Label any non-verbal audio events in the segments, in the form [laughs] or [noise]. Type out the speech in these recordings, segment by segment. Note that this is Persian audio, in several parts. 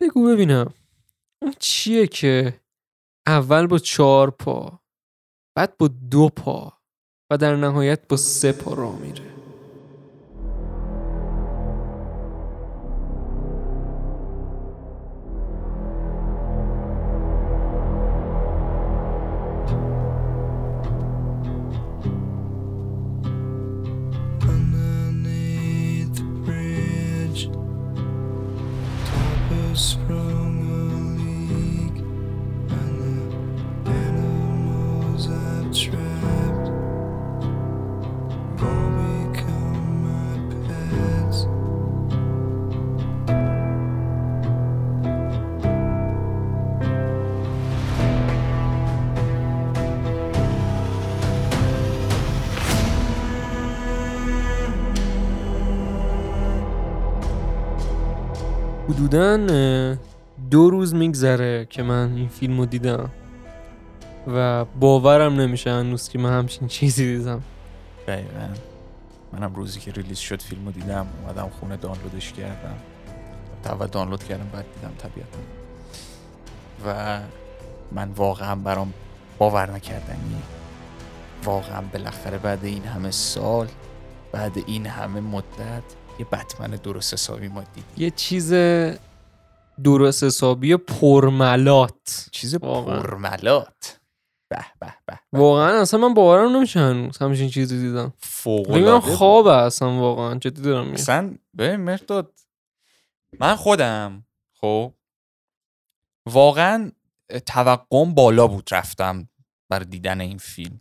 بگو ببینم. اون چیه که اول با چهار پا بعد با دو پا و در نهایت با سه پا را میره. که من این فیلم رو دیدم. و باورم نمیشه هنوز که من همچین چیزی دیدم. دقیقا. منم روزی که ریلیز شد فیلم رو دیدم اومدم خونه دانلودش کردم. اول دانلود کردم بعد دیدم طبیعتا. و من واقعا برام باور نکردنی واقعا بالاخره بعد این همه سال بعد این همه مدت یه بتمن درست حسابی ما دیدیم. یه چیز درست حسابی پرملات چیز واقعا. پرملات به به به. واقعا اصلا من باورم نمیشه هنوز همچین چیزی دیدم فوق العاده. خوابه اصلا واقعا جدی دارم میگم اصلا ببین مرداد من خودم خب واقعا توقعم بالا بود رفتم بر دیدن این فیلم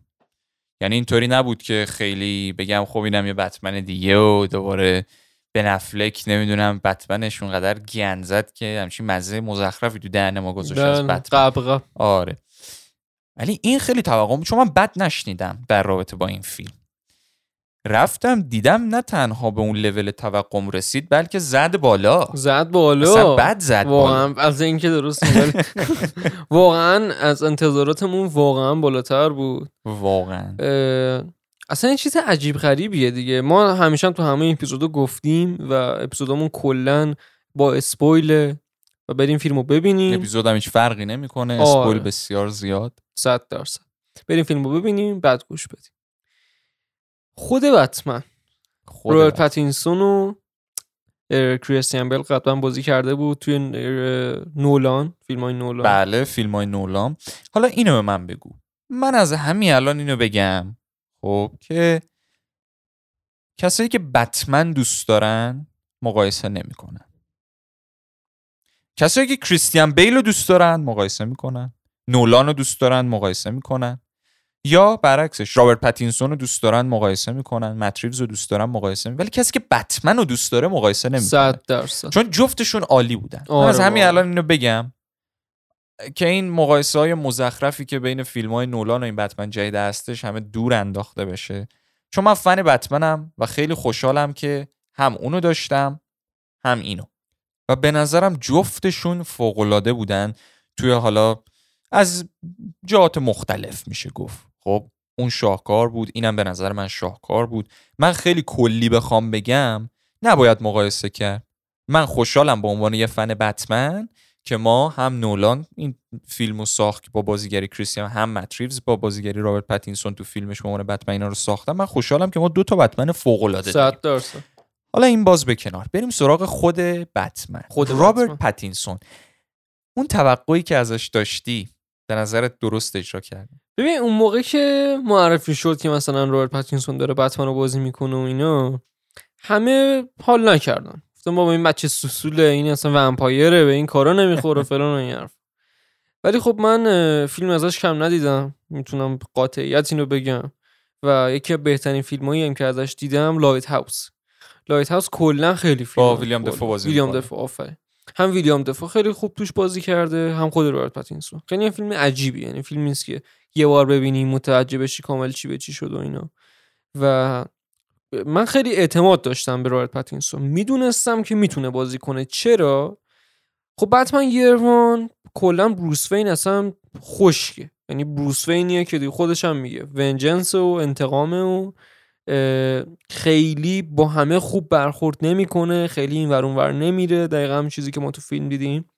یعنی اینطوری نبود که خیلی بگم خب اینم یه بتمن دیگه و دوباره به نفلک نمی‌دونم بتمنش اونقدر گند زد که همچین مزه مزخرفی تو دهن ما گذاشت از بتمن. آره. ولی این خیلی توقع بود. چون من بد نشنیدم در رابطه با این فیلم. رفتم دیدم نه تنها به اون لول توقعم رسید بلکه زد بالا. زد بالا؟ اصلا بد زد بالا. واقعا از اینکه درست [laughs] واقعا از انتظاراتمون واقعا بالاتر بود. واقعا. اصلا این چیز عجیب غریبیه دیگه. ما همیشه هم تو همه اپیزودا گفتیم و اپیزودامون کلا با اسپویل و بریم فیلمو ببینیم. اپیزود هم هیچ فرقی نمی‌کنه. آره. اسپویل بسیار زیاد. صد درصد. بریم فیلمو ببینیم بعد گوش بدیم. خود بتمن بد. پاتینسون و کریستیان بیل قبلا بازی کرده بود توی نولان فیلم های نولان. بله فیلم های نولام حالا اینو به من بگو. من از همین الان اینو بگم. خب که کسایی که بتمن دوست دارن مقایسه نمی‌کنن. کسایی که کریستیان بیل رو دوست دارن مقایسه می‌کنن. نولان رو دوست دارن مقایسه می‌کنن. یا برعکسش رابرت پتینسون رو دوست دارن مقایسه می‌کنن. متریوز رو دوست دارن مقایسه می‌کنن ولی کسی که بتمن رو دوست داره مقایسه نمی‌کنه. صد درصد. چون جفتشون عالی بودن. من آره از همین واقعا. الان اینو بگم. که این مقایسه های مزخرفی که بین فیلم های نولان و این بتمن جدید هستش همه دور انداخته بشه. چون من فن بتمنم و خیلی خوشحالم که هم اونو داشتم هم اینو. و به نظرم جفتشون فوقالعاده بودن. توی حالا از جهات مختلف میشه گفت. خب اون شاهکار بود اینم به نظر من شاهکار بود. من خیلی کلی بخوام بگم نباید مقایسه کرد. من خوشحالم به عنوان یه فن بتمن. که ما هم نولان این فیلم رو ساخت که با بازیگری کریستیان هم مت ریوز با بازیگری رابرت پتینسون تو فیلمش به عنوان بتمن اینا رو ساختن. من خوشحالم که ما دو تا بتمن فوق العاده حالا این باز به کنار. بریم سراغ خود بتمن. خود رابرت بتمن. پتینسون اون توقعی که ازش داشتی به نظرت درست اجرا کرد؟ ببین اون موقع که معرفی شد که مثلا رابرت پاتینسون داره بتمن رو بازی می‌کنه و اینا همه حال نکردن. گفتم بابا این بچه سوسوله این اصلا vampire ه به این کارا نمی‌خوره [laughs] فلان این حرف. ولی خب من فیلم ازش کم ندیدم. می‌تونم قاطعیت اینو بگم. و یکی از بهترین فیلمایی هم که ازش دیدم Lighthouse Lighthouse کلا خیلی فیلم با ویلیام دفو بازی ویلیام. دفو آفرین. هم ویلیام دفو خیلی خوب توش بازی کرده هم خود رابرت پاتینسون. خیلی فیلم عجیبی یعنی فیلم نیست که یه بار ببینی متوجه بشی کامل چی به چی شد و اینا. و من خیلی اعتماد داشتم به رابرت پاتینسون. می‌دونستم که می‌تونه بازی کنه. چرا؟ خب بتمن Year One کلا بروس وین اصلا خشکه. یعنی بروس وینیه که دیگه خودش هم میگه. vengeance و انتقامه و خیلی با همه خوب برخورد نمی‌کنه. خیلی این ور ور نمیره. دقیقا همین چیزی که ما تو فیلم دیدیم.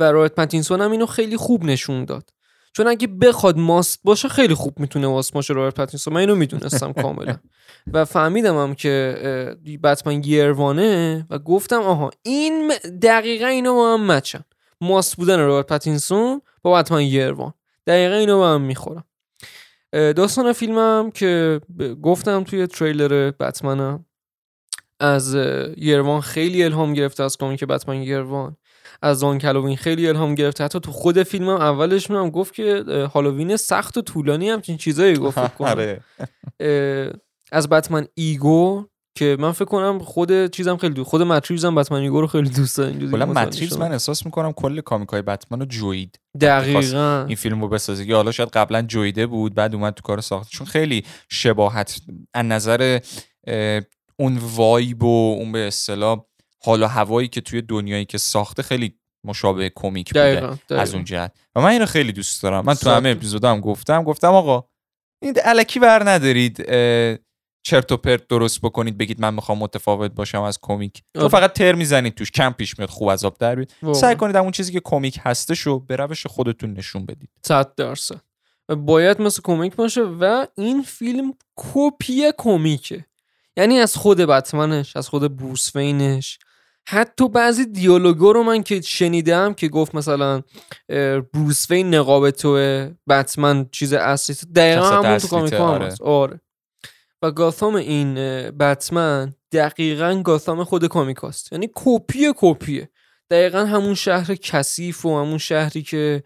و رابرت پتینسون هم اینو خیلی خوب نشون داد. چون اگه بخواد ماست باشه خیلی خوب می‌تونه ماست باشه رابرت پتینسون من اینو می‌دونستم کاملا. [laughs] و فهمیدم هم که بتمن Year One ه و گفتم آها این دقیقا اینو با هم match ن. ماست بودن رابرت پتینسون با بتمن Year One دقیقا اینو با هم می‌خورن داستان فیلمم که گفتم توی تریلر بتمنم از اه، Year One خیلی الهام گرفته از comic بتمن Year One از Long Halloween خیلی الهام گرفته. حتی تو خود فیلمم اولش میام گفت که هالووین سخت و طولانی همچین چیزایی گفت. [laughs] آره. از بتمن Ego که من فکر کنم خود چیزم خیلی دو خود مت ریوز هم بتمن Ego رو خیلی دوست اینجوری کلا شدم. من احساس می‌کنم کل کامیک های بتمن رو جوید. دقیقا. این فیلم رو بسازه. که حالا شاید قبلا جویده بود بعد اومد تو کار ساخت چون خیلی شباهت از نظر اون وایب و اون به اصطلاح حال و هوایی که توی دنیایی که ساخته خیلی مشابه کمیک بوده دقیقا, دقیقا. از اون جهت و من اینو خیلی دوست دارم من تو. همه اپیزودام گفتم گفتم آقا این الکی بر ندارید چرت و پرت درست بکنید بگید من می‌خوام متفاوت باشم از کمیک تو آره. فقط تر می‌زنید توش کم پیش میاد خوب آب در بیاد واقعا. سعی کنید اون چیزی که کمیک هستش رو به روش خودتون نشون بدید صد درصد و باید مثل کمیک باشه و این فیلم کپی کمیکه یعنی از خود بتمنش از خود بروس وینش حتی بعضی دیالوگا رو من که شنیدم که گفت مثلا بروس وین نقاب توه بتمن چیز اصلی دقیقا شخصیت همون تو کامیک هم آره. هست آره. و گاثام این بتمن دقیقا گاثام خود کامیک هست یعنی کپی کپیه. دقیقا همون شهر کثیف و همون شهری که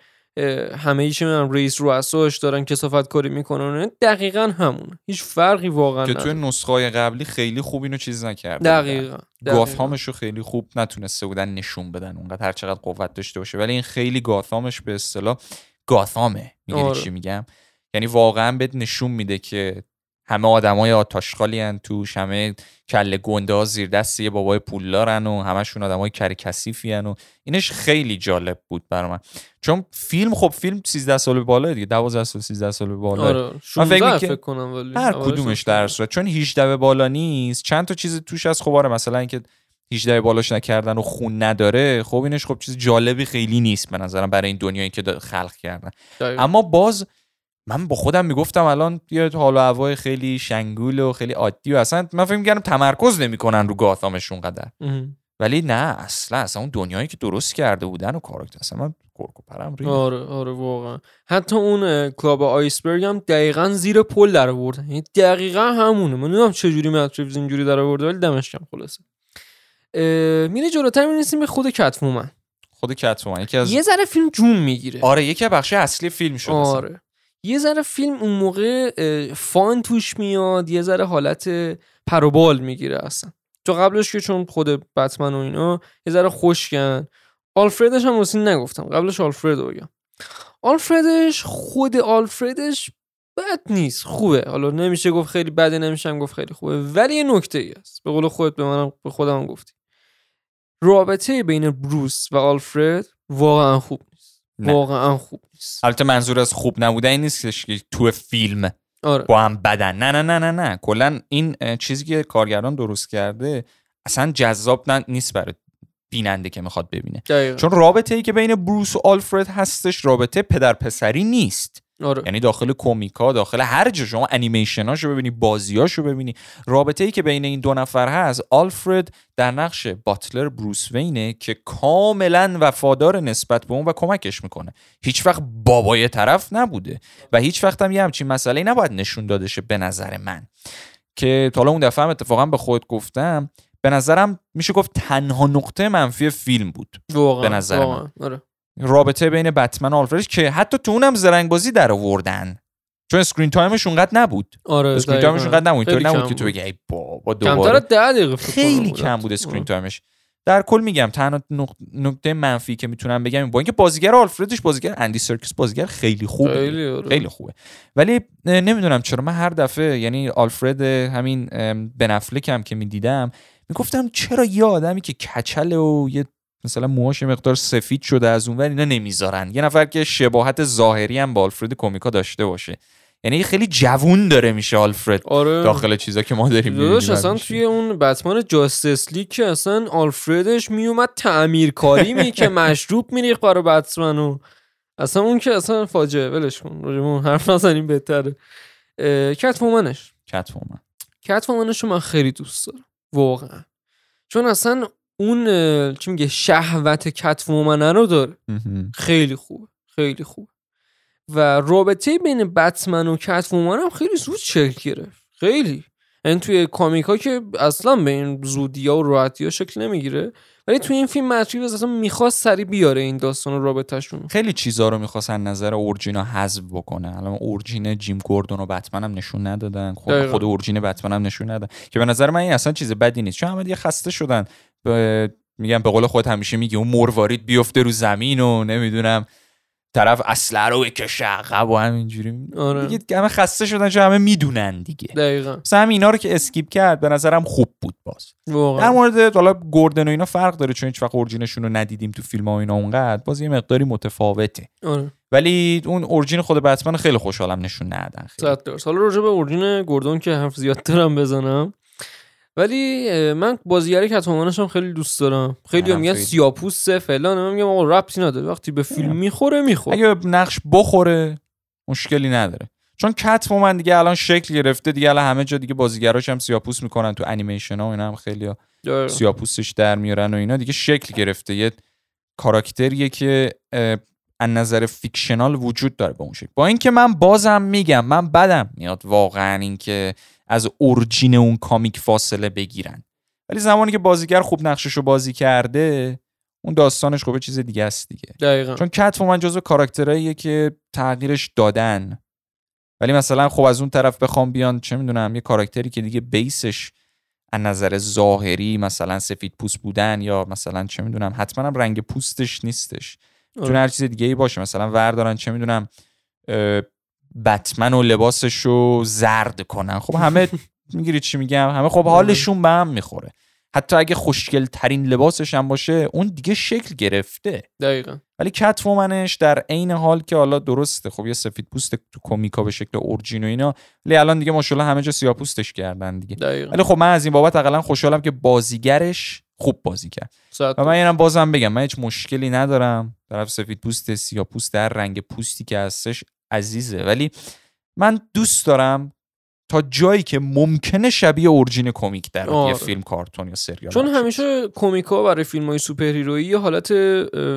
همه ایش می‌دونم رئیس رؤساش دارن کسافت کاری می‌کنن دقیقا همون. هیچ فرقی واقعا که توی. نسخه های قبلی خیلی خوب اینو چیز نکرده دقیقا دقیقاً. گاثامش رو خیلی خوب نتونسته بودن نشون بدن. اونقدر هر چقدر قوت داشته باشه. ولی این خیلی گاثامش به اصطلاح گاثامه می‌دونی آره. چی میگم؟ یعنی واقعا بهت نشون میده که همه آدمای آتاشخالی هن توش همه کله گنده زیر دست یه بابای پولدارن و همشون آدمای کر کثیفی هن و اینش خیلی جالب بود برای من. چون فیلم خب فیلم 13 سال به بالا دیگه 12 سال 13 سال به بالا. آره فکر 16 می‌کنم- فکر کنم ولی هر کدومش در صورت. چون 18 به بالا نیست. چند تا چیز توش از خب آره مثلا اینکه 18 به بالاش نکردن و خون نداره. خب اینش خب چیز جالبی خیلی نیست به نظرم برای این دنیایی که خلق کردن. دقیقاً. اما باز من با خودم می‌گفتم الان یه حال و هوای خیلی شنگول و خیلی عادی و اصلا من فکر می‌کردم تمرکز نمی‌کنن رو گاثامشون قدر. ولی نه اصلا اصلا اون دنیایی که درست کرده بودن و کاراکتر اصلا من کرک و پرم ریخت. آره آره واقعا. حتی اون کلاب آیسبرگ هم دقیقا زیر پل در آوردن یعنی دقیقا همونه. من نمی‌دونم چجوری ماتریوز اینجوری در آورده ولی دمش کم خلاصه میره جلوتر می‌رسیم به خود کتومن خود کتومن یکی از یه ذره فیلم جون می‌گیره. آره یکی بخش اصلی فیلم شد اصلا. آره. یه ذره فیلم اون موقع فان توش میاد یه ذره حالت پروبال می‌گیره اصلا. تو قبلش که چون خود بتمن و اینا یه ذره خوشگن آلفردش هم راستی نگفتم. قبلش آلفرد رو بگم. آلفردش خود آلفردش بد نیست. خوبه. حالا نمیشه گفت خیلی بده نمیشه هم گفت خیلی خوبه. ولی یه نکته ای هست. به قول خودت به منم به خودم گفتی. رابطه بین بروس و آلفرد واقعا خوب. نه. واقعا خوب نیست. البته منظور از خوب نبودن این نیست که تو فیلم آره. با هم بدن. نه نه نه نه نه. کلا این چیزی که کارگردان درست کرده اصلا جذاب نیست برای بیننده که می‌خواد ببینه. دقیقاً. چون رابطه ای که بین بروس و آلفرد هستش رابطه پدر پسری نیست. آره. یعنی داخل کمیکا داخل هر جا. شما انیمیشناشو ببینی بازیاشو ببینی. رابطه ای که بین این دو نفر هست آلفرد در نقش باتلر بروس وینه که کاملا وفادار نسبت به اون و کمکش می‌کنه. هیچ وقت بابای طرف نبوده و هیچ وقت هم یه همچین مسئله نباید نشون داده شه به نظر من. که تا حالا اون دفعه هم اتفاقا به خود گفتم به نظرم میشه گفت تنها نقطه منفی فیلم بود. واقعا به نظر من. آره. رابطه بین بتمن و آلفرد که حتی تو اونم زرنگ بازی در آوردن چون screen time ش اونقدر نبود آره screen. time ش اونقدر نبود خیلی اینطوری نبود که تو. بگی ای بابا کمتر دوباره دقیقه خیلی. کم بود screen. time ش در کل میگم تنها نق- نکته منفی که می‌تونم بگم با اینکه بازیگر آلفردش بازیگر اندی سرکس بازیگر خیلی خوبه خیلی آره. خیلی خوبه ولی نمی‌دونم چرا من هر دفعه یعنی آلفرد همین ام، بن افلک هم که می‌دیدم می‌گفتم چرا یه آدمی که کچله و یه مثلا موهاش یه مقدار سفید شده از اون اینا نمی‌ذارن. یه نفر که شباهت ظاهری هم با آلفرد کمیکا داشته باشه. یعنی خیلی جوون داره میشه آلفرد آره. داخل چیزا که ما داریم داداش اصلا ازش. توی اون بتمن Justice League که اصلا آلفردش میومد تعمیرکاری می‌کرد [laughs] مشروب میریخت برای بتمن و اصلا اون که اصلا فاجعه. ولش کن اون حرف نزنیم بهتره. اه، کت وومنش کتومن کت وومنش رو من خیلی دوست دارم واقعا. چون اصلا اون چی میگه شهوت کت وومنه رو داره. خیلی خوبه خیلی خوبه. و رابطه بین بتمن و کت وومن هم خیلی زود شکل گرفت. خیلی. این توی کامیک ها که اصلا به این زودی ها و راحتی ها شکل نمی‌گیره. ولی توی این فیلم متریوز اصلا می‌خواست سری بیاره این داستان و رابطهشون خیلی چیزا رو می‌خواستن نظر اورجینا حذف بکنه. الان اورجین جیم گوردون و بتمن هم نشون ندادن. خود دقیقا. خود اورجین بتمن هم نشون ندادن. که به نظر من این اصلا چیز بدی نیست. چون همه دیگه خسته شدن. میگم به قول خود همیشه میگی اون مروارید بیفته رو زمین و نمی‌دونم طرف اسلحه رو بکشه عقب و همینجوری. آره. دیگه همه خسته شدن چون همه می‌دونن دیگه. دقیقا. مثلا اینا رو که اسکیپ کرد به نظرم خوب بود باز. در واقعا مورد حالا گوردن و اینا فرق داره چون هیچ وقت اورجینشون رو ندیدیم تو فیلم ها و اینا اونقدر. باز یه مقداری متفاوته. آره. ولی اون اورجین خود بتمن خیلی خوشحالم نشون ندادن خیلی. حالا راجع به اورجین گوردون که حرف زیاد دارم بزنم. ولی من بازیگر کت وومنش هم خیلی دوست دارم. خیلی هم میگن خیلی. سیاپوسته فلان من میگم آقا ربطی نداره. وقتی به فیلم می‌خوره می‌خوره. اگه نقش بخوره مشکلی نداره. چون کت وومن دیگه الان شکل گرفته دیگه الان همه جا دیگه بازیگراش هم سیاپوس می‌کنن تو انیمیشن ها و اینا هم خیلی آره. سیاپوسش در میارن و اینا. دیگه شکل گرفته. یه کاراکتریه که از نظر fictional وجود داره به اون شکل. با اینکه من بازم میگم من بدم میاد واقعا اینکه از اورجین اون کامیک فاصله بگیرن. ولی زمانی که بازیگر خوب نقشش رو بازی کرده اون داستانش خب یه چیز دیگه است دیگه. دقیقا. چون کت من جزو کاراکترهاییه که تغییرش دادن. ولی مثلا خب از اون طرف بخوام بیان چه می‌دونم یه کاراکتری که دیگه بیسش از نظر ظاهری مثلا سفید پوست بودن یا مثلا چه می‌دونم حتما هم رنگ پوستش نیستش. چون آره. هر چیز دیگه ای باشه مثلا وردارن چه می‌دونم بتمن و لباسش رو زرد کنن. خب همه [laughs] می‌گیری چی میگم؟ همه خب حالشون به هم می‌خوره. حتی اگه خوشگل ترین لباسش هم باشه اون دیگه شکل گرفته. دقیقا. ولی کت وومنش در عین حال که حالا درسته. خب یه سفید پوست تو کمیکا به شکل اورجین و اینا ولی الان دیگه ماشاءالله همه جا سیاه پوستش کردن دیگه. دقیقا. ولی خب من از این بابت اقلا خوشحالم که بازیگرش خوب بازی کرد. و من اینم بازم بگم من هیچ مشکلی ندارم. طرف سفید پوست سیاه پوست در رنگ پوستی که هستش عزیزه. ولی من دوست دارم تا جایی که ممکنه شبیه origin کمیک دربیاد آره. فیلم کارتون یا سریال چون. همیشه کمیکا برای فیلم های superhero یی یه حالت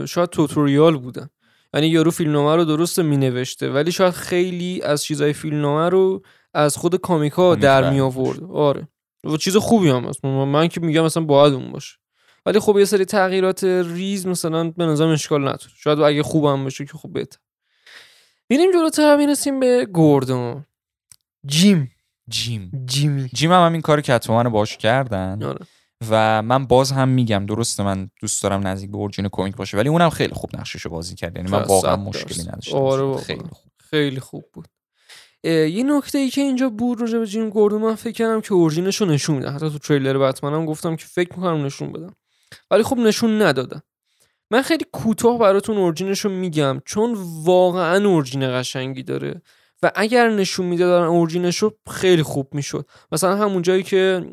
شاید tutorial بودن یعنی یارو فیلمنامه رو درست می نوشته ولی شاید خیلی از چیزای فیلمنامه رو از خود comic ا comic در می آورد آره. و چیز خوبی هم هست. من که میگم مثلا باید اون باشه. ولی خب یه سری تغییرات ریز مثلا به نظرم اشکال نداره. شاید اگه خوب هم باشه که خب بهتر. میریم جلوتر می‌رسیم به گوردون. جیم. جیم. جیمی. جیم هم, هم این کار کتومن رو باش کردن. آره. و من باز هم میگم درسته من دوست دارم نزدیک به اورجین کمیک باشه ولی اونم خیلی خوب نقشش بازی کرد. یعنی من واقعا. مشکلی نداشتم. آره. خیلی خوب. خیلی خوب بود. یه نکته ای که اینجا بود راجع به جیم گوردون من فکر کردم که اورجینش رو نشون میدن حتی تو تریلر بتمن هم گفتم که فکر می‌کنم نشون بدم. ولی خب نشون ندادن. من خیلی کوتاه براتون اورجینش رو میگم چون واقعا اورجین قشنگی داره. و اگر نشون می‌دادن اورجینش رو خیلی خوب می‌شد. مثلا همون جایی که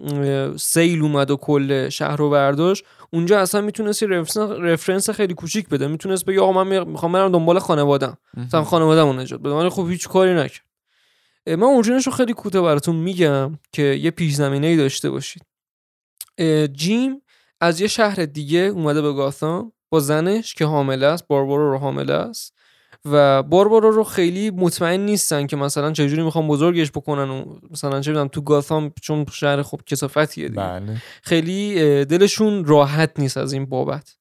سیل اومد و کل شهر رو برداشت اونجا اصلا می‌تونست یه رفرنس- خیلی کوچیک بده. می‌تونست بگه آقا من می‌خوام برم دنبال خانوادم مثلا خانواده‌مو نجات بده. ولی خب هیچ کاری نکرد. من اورجینش رو خیلی کوتاه براتون میگم که یه پیش زمینه ای داشته باشید. جیم از یه شهر دیگه اومده به گاثام با زنش که حامله است باربارا رو حامله است و باربارا رو خیلی مطمئن نیستن که مثلا چجوری می‌خوان بزرگش بکنن و مثلا چه می‌دونم تو گاثام چون شهر خب کسافتیه دیگه. بله. خیلی دلشون راحت نیست از این بابت.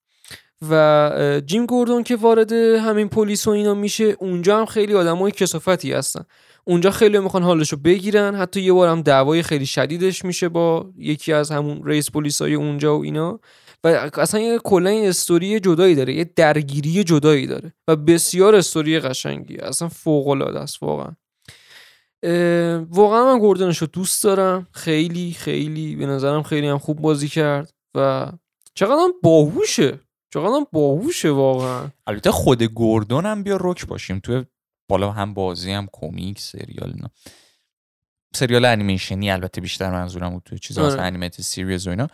و جیم گوردون که وارد همین پلیس و اینا میشه اونجا هم خیلی آدمای کسافتی هستن. اونجا خیلی می‌خوان حالشو بگیرن حتی یه بار هم دعوای خیلی شدیدش میشه با یکی از همون رئیس پلیسای اونجا و اینا. و اصلا یه کلا یه استوری جدایی داره یه درگیری جدایی داره و بسیار استوری قشنگی اصلا فوق العاده است واقعا. واقعا من گوردنش رو دوست دارم خیلی خیلی به نظرم خیلی هم خوب بازی کرد و چقدر هم باهوشه چقدر هم باهوشه واقعا. البته خود گوردون هم بیا رک باشیم تو بالا هم بازی هم کمیک سریال اینا. سریال انیمیشنی البته بیشتر منظورم بود توی چیزا آره. مثلا animated series و اینا.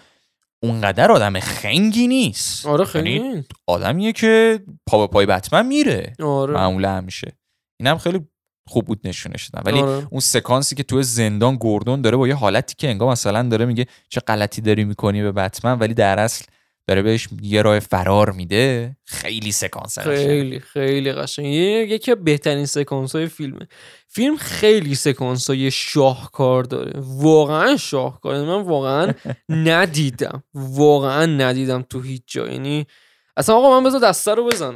اونقدر آدم خنگی نیست. آره خیلی یعنی آدمیه که پا به پای بتمن میره. آره. معمولا همیشه اینم خیلی خوب بود نشونش دادن. ولی آره. اون سکانسی که تو زندان گوردون داره با یه حالتی که انگار مثلا داره میگه چه غلطی داری می‌کنی به بتمن ولی در اصل داره بهش یه راه فرار میده خیلی سکانس. خیلی خیلی قشنگ. یکی از بهترین سکانس های فیلمه. فیلم خیلی سکانس های شاهکار داره. واقعا شاهکار. یعنی من واقعا [laughs] ندیدم. واقعا ندیدم تو هیچ جا. یعنی اصلا آقا من بذار دسته رو بزنم.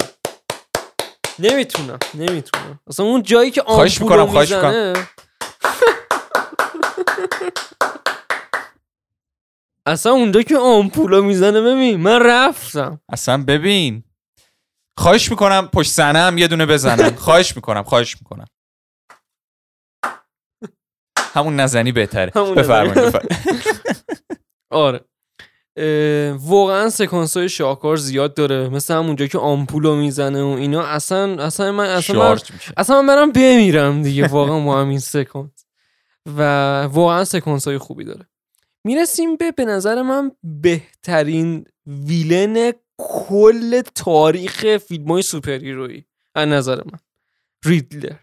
نمی‌تونم نمی‌تونم. اصلا اون جایی که آمپول رو می‌زنه اصلا اونجا که آمپولا می‌زنه ببین من رفتم. اصلا ببین. خواهش می‌کنم پشت صحنه هم یه دونه بزنن. [laughs] خواهش می‌کنم خواهش می‌کنم. همون نزنی بهتره. بفرمایید. [laughs] آره. واقعا سکانس های شاهکار زیاد داره. مثل همونجا که آمپولو می‌زنه و اینا. اصلا اصلا من اصلا من, اصلا من برم بمیرم دیگه. واقعا با همین سکانس. و واقعا سکانس های خوبی داره. می‌رسیم به به نظر من بهترین villain کل تاریخ فیلم های superhero یی از نظر من. ریدلر.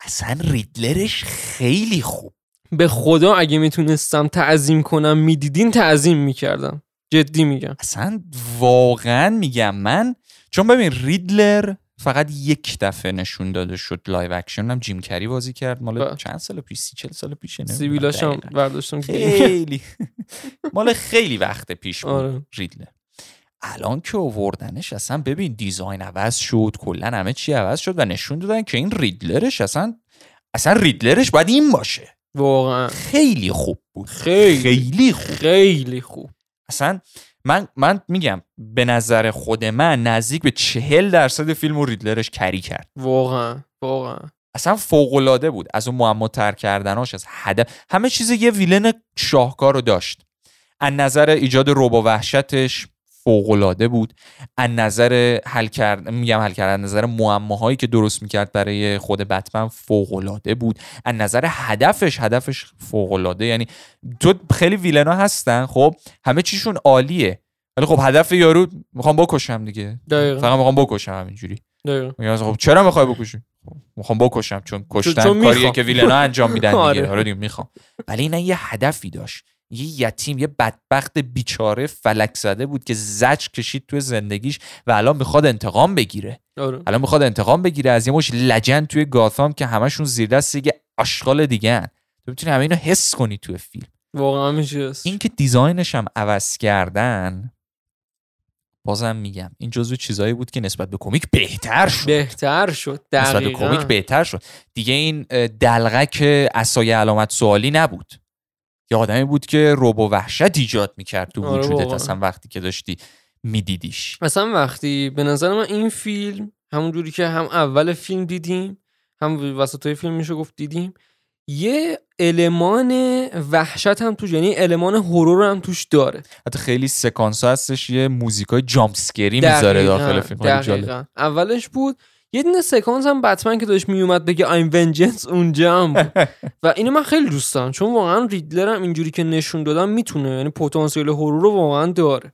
اصلا ریدلرش خیلی خوب. به خدا اگه می‌تونستم تعظیم کنم می‌دیدین تعظیم می‌کردم. جدی میگم. اصلا واقعا میگم من چون ببین ریدلر فقط یک دفعه نشون داده شد live action. هم جیم کری بازی کرد. مال بله. چند سال پیش؟ سی چل سال پیشه نمی‌دونم. سیبیلاش هم. برداشتم خیلی. مال خیلی وقت پیش بود. آره. ریدلر الان که آوردنش اصلا ببین design عوض شد. کلا همه چی عوض شد و نشون دادن که این ریدلرش اصلا اصلا ریدلرش باید این باشه. واقعا. خیلی خوب بود. خیلی. خیلی خوب. خیلی خوب. اصلا من من میگم به نظر خود من نزدیک به چهل درصد فیلم و ریدلرش کری کرد. واقعا واقعا. اصلا فوق بود. از اون معما تر کردناش از هدف. همه چیز یه ویلن شاهکار رو داشت. از نظر ایجاد روبا وحشتش فوق بود. از نظر حل کرد میگم حل کرد از نظر معماهایی که درست می‌کرد برای خود بتمن فوق بود. از نظر هدفش هدفش فوق یعنی تو خیلی ویلنا هستن خب همه چیشون عالیه. ولی خب هدف یارو می‌خوام بکشم دیگه. دقیقا. فقط می‌خوام بکشم همینجوری. دقیقا. خب چرا می‌خوای بکشی؟ می‌خوام بکشم چون کشتن چون کاریه. که ویلنا انجام میدن [laughs] دیگه. آره. آره دیگه می‌خوام. ولی این یه هدفی داشت. یه یتیم یه بدبخت بیچاره فلک زده بود که زجر کشید توی زندگیش و الان می‌خواد انتقام بگیره. آره. الان می‌خواد انتقام بگیره. از یه مش لجن توی گاثام که همشون زیر دست یه آشغال دیگه هن. تو می‌تونی همه اینو حس کنی توی فیلم. واقعا میشه این که دیزاینش هم عوض کردن بازم میگم این جزو چیزایی بود که نسبت به کمیک بهتر شد. بهتر شد نسبت به دقیقا. کمیک بهتر شد. دیگه این دلغک اسای علامت سوالی نبود. یه آدمی بود که روب و وحشت ایجاد می‌کرد تو آره وجودت. اصلا وقتی که داشتی میدیدیش اصلا وقتی به نظر من این فیلم همون جوری که هم اول فیلم دیدیم هم وسط های فیلم میشه گفت دیدیم یه المان وحشت هم توش یعنی المان هورور هم توش داره حتی خیلی سکانس هستش یه موزیکای جامپسکری می‌ذاره داخل فیلم. دقیقاً. اولش بود یه دونه سکانس هم بتمن که داشت میومد بگه I'm vengeance اونجا هم بود. [laughs] و اینو من خیلی دوست دارم. چون واقعا ریدلر هم اینجوری که نشون دادم می‌تونه. یعنی پتانسیل هورور رو واقعا داره.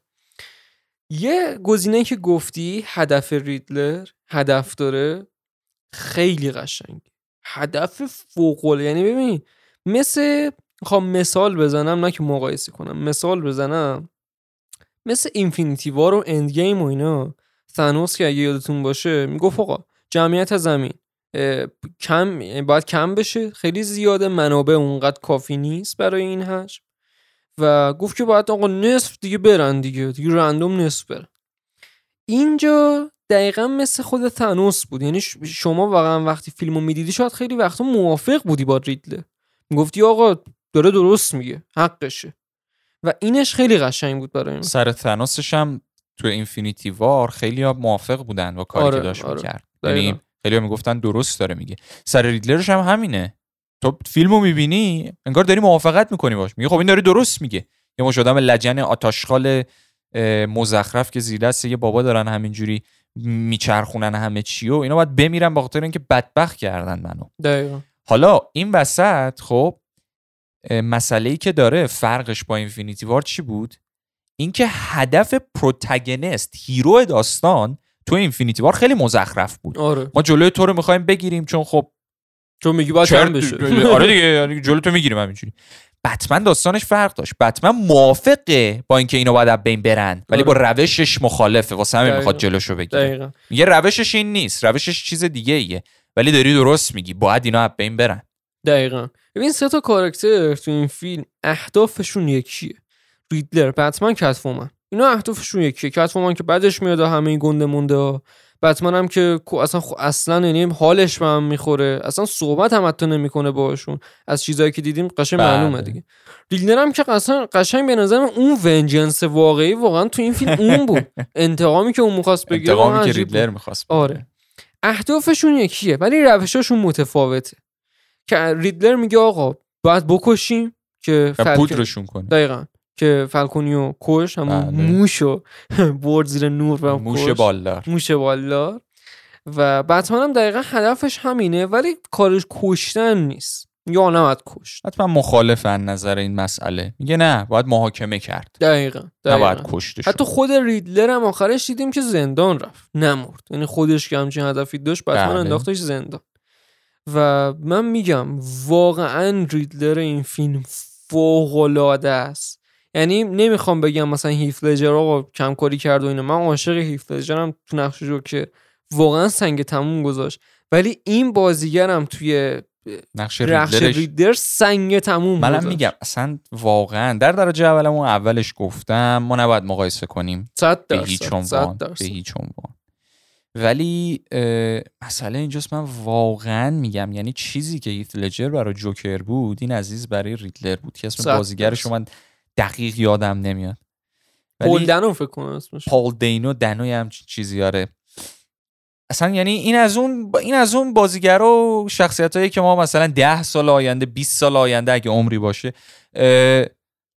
یه گزینه که گفتی هدف ریدلر هدف داره خیلی قشنگ هدف فوق یعنی ببین مثل می‌خوام مثال بزنم نه که مقایسه کنم مثال بزنم. مثل Infinity War و Endgame و اینا. ثانوس که اگه یادتون باشه می‌گفت آقا جمعیت زمین کم باید کم بشه خیلی زیاده منابع اونقدر کافی نیست برای این حجم. و گفت که باید آقا نصف دیگه برن دیگه دیگه random نصف برن. اینجا دقیقا مثل خود ثانوس بود. یعنی شما واقعا وقتی فیلمو می‌دیدی شاید خیلی وقتا موافق بودی با ریدلر می‌گفتی آقا داره درست میگه حقشه. و اینش خیلی قشنگ بود برای من. سر تناسش هم تو اینفینیتی وار خیلی ها موافق بودن با کاری آره، که داشت آره. می‌کرد. یعنی خیلی ها می‌گفتن درست داره میگه. سر ریدلرش هم همینه. تو فیلمو می‌بینی انگار داری موافقت می‌کنی باش. میگه خب این داره درست میگه. یه مشت آدم لجن آت‌آشغال مزخرف که زیر دست یه بابا دارن همینجوری میچرخونن همه چی و اینا باید بمیرن به خاطر اینکه بدبخت کردن منو. دقیقا. حالا این وسط خب مسئله ای که داره فرقش با Infinity War چی بود؟ اینکه هدف protagonist hero داستان تو Infinity War خیلی مزخرف بود. آره. ما جلوی تو رو می‌خوایم بگیریم چون خب چون میگی باید بشه. آره دیگه یعنی جلو تو می‌گیریم همینجوری. بتمن داستانش فرق داشت. بتمن موافقه با اینکه اینا باید از بین برن ولی با آره. روشش مخالفه. واسه همین می‌خواد. جلوشو بگیره. میگه روشش این نیست. روشش چیز دیگه ایه. ولی داری درست میگی. باید اینا از بین برن. دقیقا. ببین سه تا کاراکتر تو این فیلم اهدافشون یکیه. ریدلر بتمن کتفومن اینا اهدافشون یکیه. کتفومن که بعدش میاد همه این گنده مونده ها بتمن هم که اصلا خو اصلا یعنی حالش به هم می‌خوره. اصلا صحبت هم حتی نمی‌کنه باهاشون. از چیزایی که دیدیم قشنگ بله. معلومه دیگه. ریدلر هم که اصلا قشنگ به نظر اون vengeance واقعی واقعا تو این فیلم اون بود. [laughs] انتقامی که اون می‌خواست بگیره انتقامی که. ریدلر می‌خواست آره. اهدافشون یکیه ولی روشاشون متفاوته. که ریدلر میگه آقا باید بکشیم که پودرشون کنه. دقیقا. که فالکونیو کشت همون بله. موشو [laughs] برد زیر نور و موش. بالدار. موش بالدار. و بتمن هم دقیقا هدفش همینه ولی کارش کشتن نیست. یا نباید کشت. حتما مخالف از نظر این مسئله. میگه نه باید محاکمه کرد. دقیقا, نباید دقیقا. کشته شد حتی خود ریدلر هم آخرش دیدیم که زندان رفت نمرد. یعنی خودش که همچین هدفی داشت بتمن بله. انداختش زندان. و من میگم واقعا ریدلر این فیلم فوق العاده است. یعنی نمی‌خوام بگم مثلا هیف لجر آقا کم کاری کرد و اینا. من عاشق هیف لجرم تو نقش که واقعا سنگ تموم گذاشت. ولی این بازیگرم توی نقش ریدلرش ریدلر سنگ تموم منم گذاشت. میگم اصلا واقعا در درجه اولمون اولش گفتم ما نباید مقایسه کنیم. صد به هیچ عنوان به. هیچ عنوان. ولی مسئله اینجاست من واقعا میگم. یعنی چیزی که هیت لجر برای جوکر بود این عزیز برای ریدلر بود که اسم بازیگرش من دقیق یادم نمیاد. پل دینو فکر کنم اسمش. پال دینو دنوی هم چیزی آره. اصلا یعنی این از اون این از اون بازیگر و شخصیت هایی که ما مثلا ده سال آینده 20 سال آینده اگه عمری باشه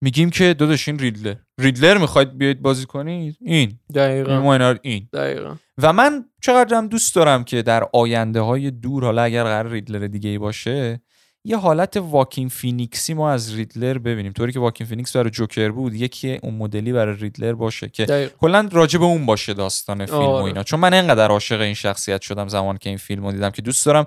میگیم که داداش این ریدلر. ریدلر می‌خواید بیاید بازی کنید؟ این. دقیقا. این دقیقا. و من چقدرم دوست دارم که در آینده های دور حالا اگر قرار ریدلر دیگه ای باشه یه حالت واکین فینیکسی ما از ریدلر ببینیم. طوری که واکین فینیکس برای جوکر بود یکی اون مدلی برای ریدلر باشه که کلا راجع به اون باشه داستان فیلم و آره. اینا. چون من انقدر عاشق این شخصیت شدم زمان که این فیلم رو دیدم که دوست دارم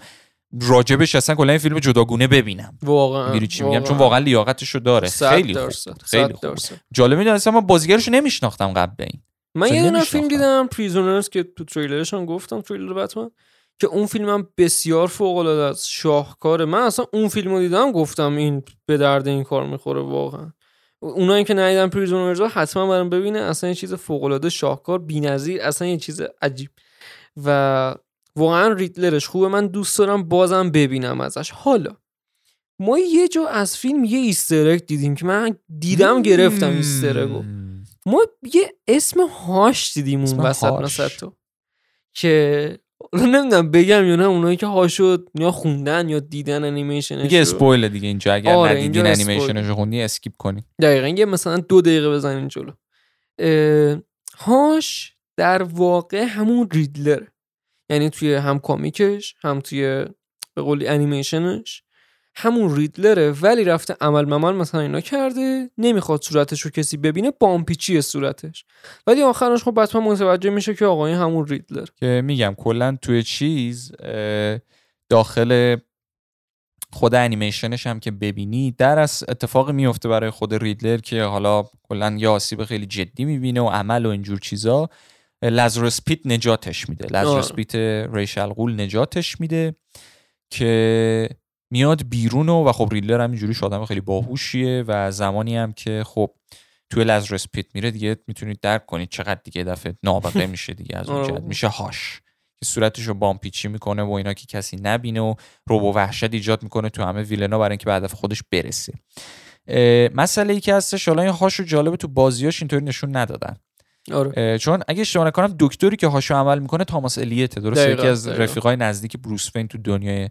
راجبش اصلا کلا این فیلم جداگونه ببینم. واقعا. میگم؟ چون واقعا. لیاقتش رو داره. خیلی خوب. بود. خیلی خوب. جالب می‌دونم اصلا من بازیگرش نمیشناختم قبل این. من یه دونه. فیلم دیدم پریزونرز که تو تریلرش هم گفتم تریلر بتمن. که اون فیلم هم بسیار فوق العاده است. شاهکاره. من اصلا اون فیلم رو دیدم گفتم این به درد این کار می‌خوره واقعا. اونایی که ندیدن پریزونرز حتما برام ببینه. اصلا یه چیز فوق العاده شاهکار بی‌نظیر اصلا یه چیز عجیب. و واقعا ریدلرش خوبه. من دوست دارم بازم ببینم ازش. حالا ما یه جا از فیلم یه Easter egg دیدیم که من دیدم گرفتم Easter egg و ما یه اسم هاش دیدیم اون وسط تو. که نمی‌دونم بگم یا نه اونایی که هاشو یا خوندن یا دیدن انیمیشنش دیگه. spoil دیگه اینجا. اگر آره، ندیدین انیمیشنش رو خوندی skip کنین دقیقا یه مثلا دو دقیقه بزنین جلو. هاش در واقع همون ریدلر یعنی توی هم کامیکش هم توی به قولی انیمیشنش همون ریدلره ولی رفته عمل ممل مثلا اینا کرده نمی‌خواد صورتش رو کسی ببینه بامپیچی صورتش. ولی آخرش خب بتمن متوجه میشه که آقا این همون ریدلر که میگم کلا توی چیز داخل خود انیمیشنش هم که ببینی در از اتفاقی میفته برای خود ریدلر که حالا کلا یه آسیب خیلی جدی می‌بینه و عمل و اینجور چیزا. لازروس پیت نجاتش میده. لازروس. پیت ریشل قول نجاتش میده که میاد بیرون و, و خب ریدلر هم اینجوری آدم خیلی باهوشیه و زمانی هم که خب توی لازروس پیت میره دیگه می‌تونید درک کنید چقدر دیگه دفعه نابغه [laughs] میشه دیگه از اون آره. میشه هاش که صورتش رو بامپیچی می‌کنه و اینا که کسی نبینه و روب و وحشت ایجاد می‌کنه تو همه ویلنا برای اینکه به هدف خودش برسه مسئله ای که هستش حالا این هاشو جالبه تو بازیاش اینطوری نشون ندادن آره چون اگه اشتباه نکنم دکتری که هاشو عمل می‌کنه تاماس الیته درسته یکی از دقیقاً. رفیقای نزدیک بروس وین تو دنیای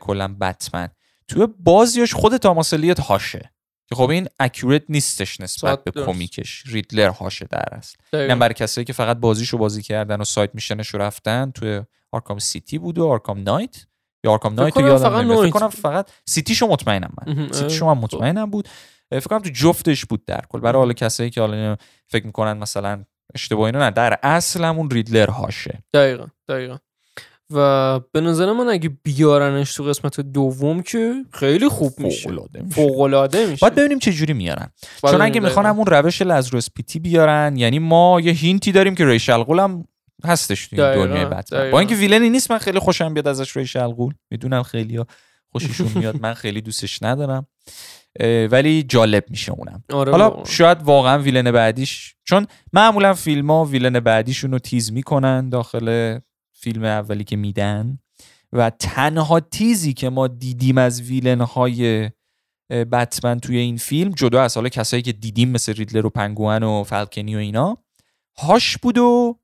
کلا بتمن. توی بازیاش خود تاماس الیت هاشه. که خب این accurate نیستش نسبت به. کمیکش. ریدلر هاشه در است. اینم برای کسایی که فقط بازیشو بازی کردن و side mission ش رو رفتن توی آرکام سیتی بود و آرکام نایت. یا آرکام نایت رو یادم فقط نمیاد. فکر نایت کنم. فقط سیتیشو مطمئنم من. سیتیشو من اه، مطمئنم بود. فکر کنم تو جفتش بود در کل. برای حالا کسایی که حالا فکر می‌کنن مثلا اشتباه اینو نه در اصل همون ریدلر هاشه. دقیقا دقیقا. و به نظر من اگه بیارنش تو قسمت دوم که خیلی خوب میشه. فوق العاده میشه باید ببینیم چه جوری میارن چون اگه می‌خوان. همون روش لزروس پیتی بیارن یعنی ما یه هینتی داریم که ریش الغول هم هستش تو دنیای بتمن. با اینکه ویلنی نیست من خیلی خوشم بیاد ازش ریش الغول می‌دونم خیلی خوششون [laughs] میاد من خیلی دوستش ندارم ولی جالب میشه اونم آره حالا واقعاً. شاید واقعا ویلن بعدیش چون معمولا فیلم ها ویلن بعدیشون رو تیز می‌کنن داخل فیلم اولی که میدن و تنها تیزی که ما دیدیم از ویلن های بتمن توی این فیلم جدا از حالا کسایی که دیدیم مثل ریدلر و پنگوئن و فالکنی و اینا هاش بود و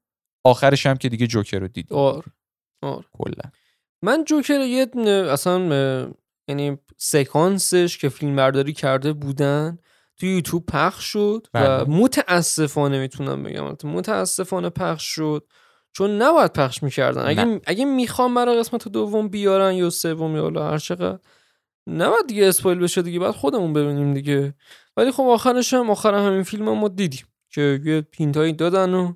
آخرش هم که دیگه جوکر رو دیدیم. آره آره. کلا. من جوکر یه اصلا یعنی سکانسش که فیلم برداری کرده بودن تو یوتیوب پخش شد و بله. متاسفانه می‌تونم بگم متاسفانه پخش شد. چون نباید پخش می‌کردن. اگه نه. اگه می‌خوام برای قسمت دوم بیارن یا سوم یا حالا هر چقدر نباید دیگه اسپایل بشه دیگه بعد خودمون ببینیم دیگه. ولی خب آخرش هم آخر همین فیلم هم ما دیدیم که یه hint ایی دادن و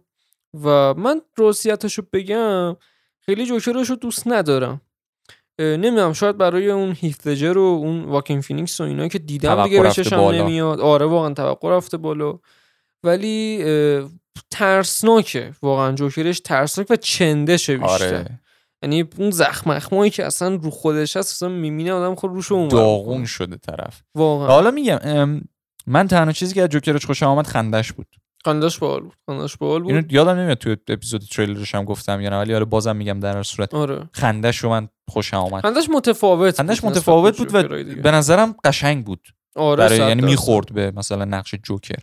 و من راستیتش رو بگم خیلی جوکرش رو دوست ندارم. نمی‌دونم شاید برای اون هیث لجر و اون واکین فینیکس و اینا که دیدم دیگه بالا. نمیاد. آره واقعا توقع رفته بالا. ولی ترسناکه. واقعا جوکرش ترسناک و چندشه بیشتر. آره. یعنی اون زخم زخمایی که اصلا رو خودش هست اصلا می‌بینه آدم خود روش اون داغون شده طرف. واقعا. حالا میگم من تنها چیزی که از جوکرش خوشم آمد خندش بود. خندش باحال بود. خندش باحال بود. اینو یادم نمیاد تو اپیزود تریلرش هم گفتم یا نه ولی آره بازم میگم در هر صورت آره. خندش رو من خوشم آمد. خندش متفاوت خندش بود متفاوت بود و. به نظرم قشنگ بود. آره برای یعنی. می‌خورد به مثلا نقش جوکر.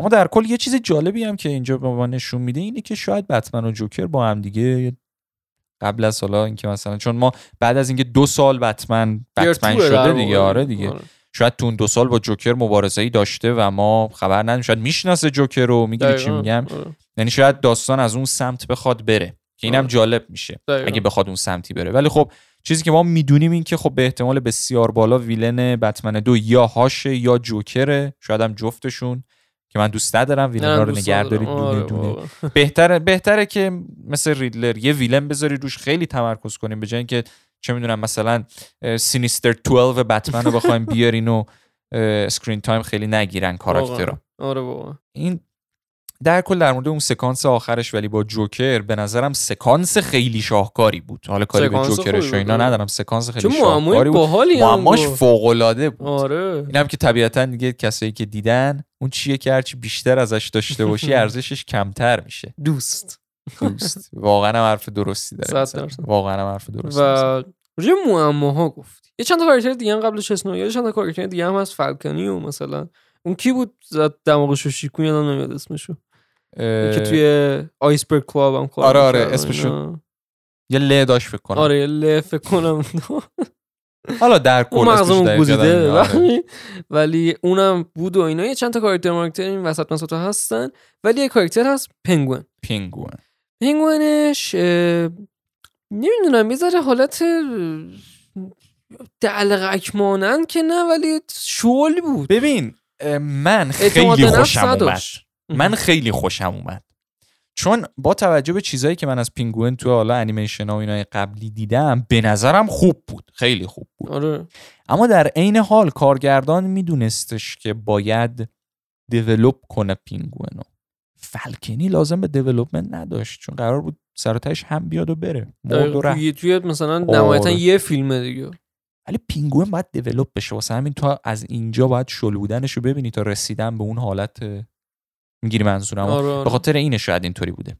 اما در کل یه چیز جالبی هم که اینجا به ما نشون میده اینه که شاید بتمن و جوکر با هم دیگه قبل از حالا اینکه مثلا چون ما بعد از اینکه دو سال بتمن بتمن شده. دیگه آره دیگه آره. شاید تو اون دو سال با جوکر مبارزه ای داشته و ما خبر نداریم شاید می‌شناسه جوکر رو می‌گیری چی. میگم آره. یعنی شاید داستان از اون سمت بخواد بره که اینم آره. جالب میشه. اگه بخواد اون سمتی بره ولی خب چیزی که ما می‌دونیم این که خب به احتمال بسیار بالا ویلن بتمن دو یا هاشه یا جوکره شاید هم جفتشون که من دوست ندارم ویلن نه، ها رو دوست نگه ندارم. دارید دونه آره، دونه واقعاً. [laughs] بهتره بهتره که مثل ریدلر یه villain بذاری روش خیلی تمرکز کنیم به جای اینکه چه می‌دونم مثلا سینیستر 12 بتمن رو بخوایم بیارین و screen time خیلی نگیرن کاراکترها واقعاً. آره این در کل در مورد اون سکانس آخرش ولی با جوکر به نظرم سکانس خیلی شاهکاری بود حالا کاری به جوکرش و اینا. ندارم سکانس خیلی شاهکاری بود معماش. فوق العاده بود آره اینم که طبیعتا دیگه کسایی که دیدن اون چیه که هرچی بیشتر ازش داشته باشی [laughs] ارزشش کمتر میشه. دوست. دوست. واقعا هم حرف درستی داره. واقعا هم حرف درستی و روی معماها گفتی. یه چند تا کاراکتر دیگه هم قبلش اسنو یه چند تا کاراکتر دیگه هم هست. فالکنی و مثلا اون کی بود؟ زد دماغشو شیکون یادم نمیاد اسمشو. که توی آیسبرگ کلاب هم کار آره، آره، اسمشو. یه له داشت فکر کنم. آره یه له فکر کنم. [laughs] [laughs] حالا در کل مغزمون نمیاد. آره. ولی اونم بود و اینا. یه چند تا کاراکتر مارکتر این وسط مسط هستن. ولی یه کاراکتر هست پنگوئن. پینگوئن پنگوئنش نمی‌دونم یه ذره حالت دلغک مانند که نه ولی شل بود. ببین من خیلی خوشم اومد. من خیلی خوشم اومد. چون با توجه به چیزایی که من از پینگوئن تو حالا انیمیشن ها و اینای قبلی دیدم به نظرم خوب بود. خیلی خوب بود. آره. اما در عین حال کارگردان میدونستش که باید develop کنه پینگوئنو فالکونی لازم به development نداشت چون قرار بود سر و تهش هم بیاد و بره. توی توی مثلا نهایتا آره. یه فیلمه دیگه. ولی پینگوئن باید develop بشه. واسه همین تو از اینجا باید شل بودنش رو ببینی تا رسیدن به اون حالت می‌گیری منظورم آره، آره. به خاطر اینه شاید اینطوری بوده.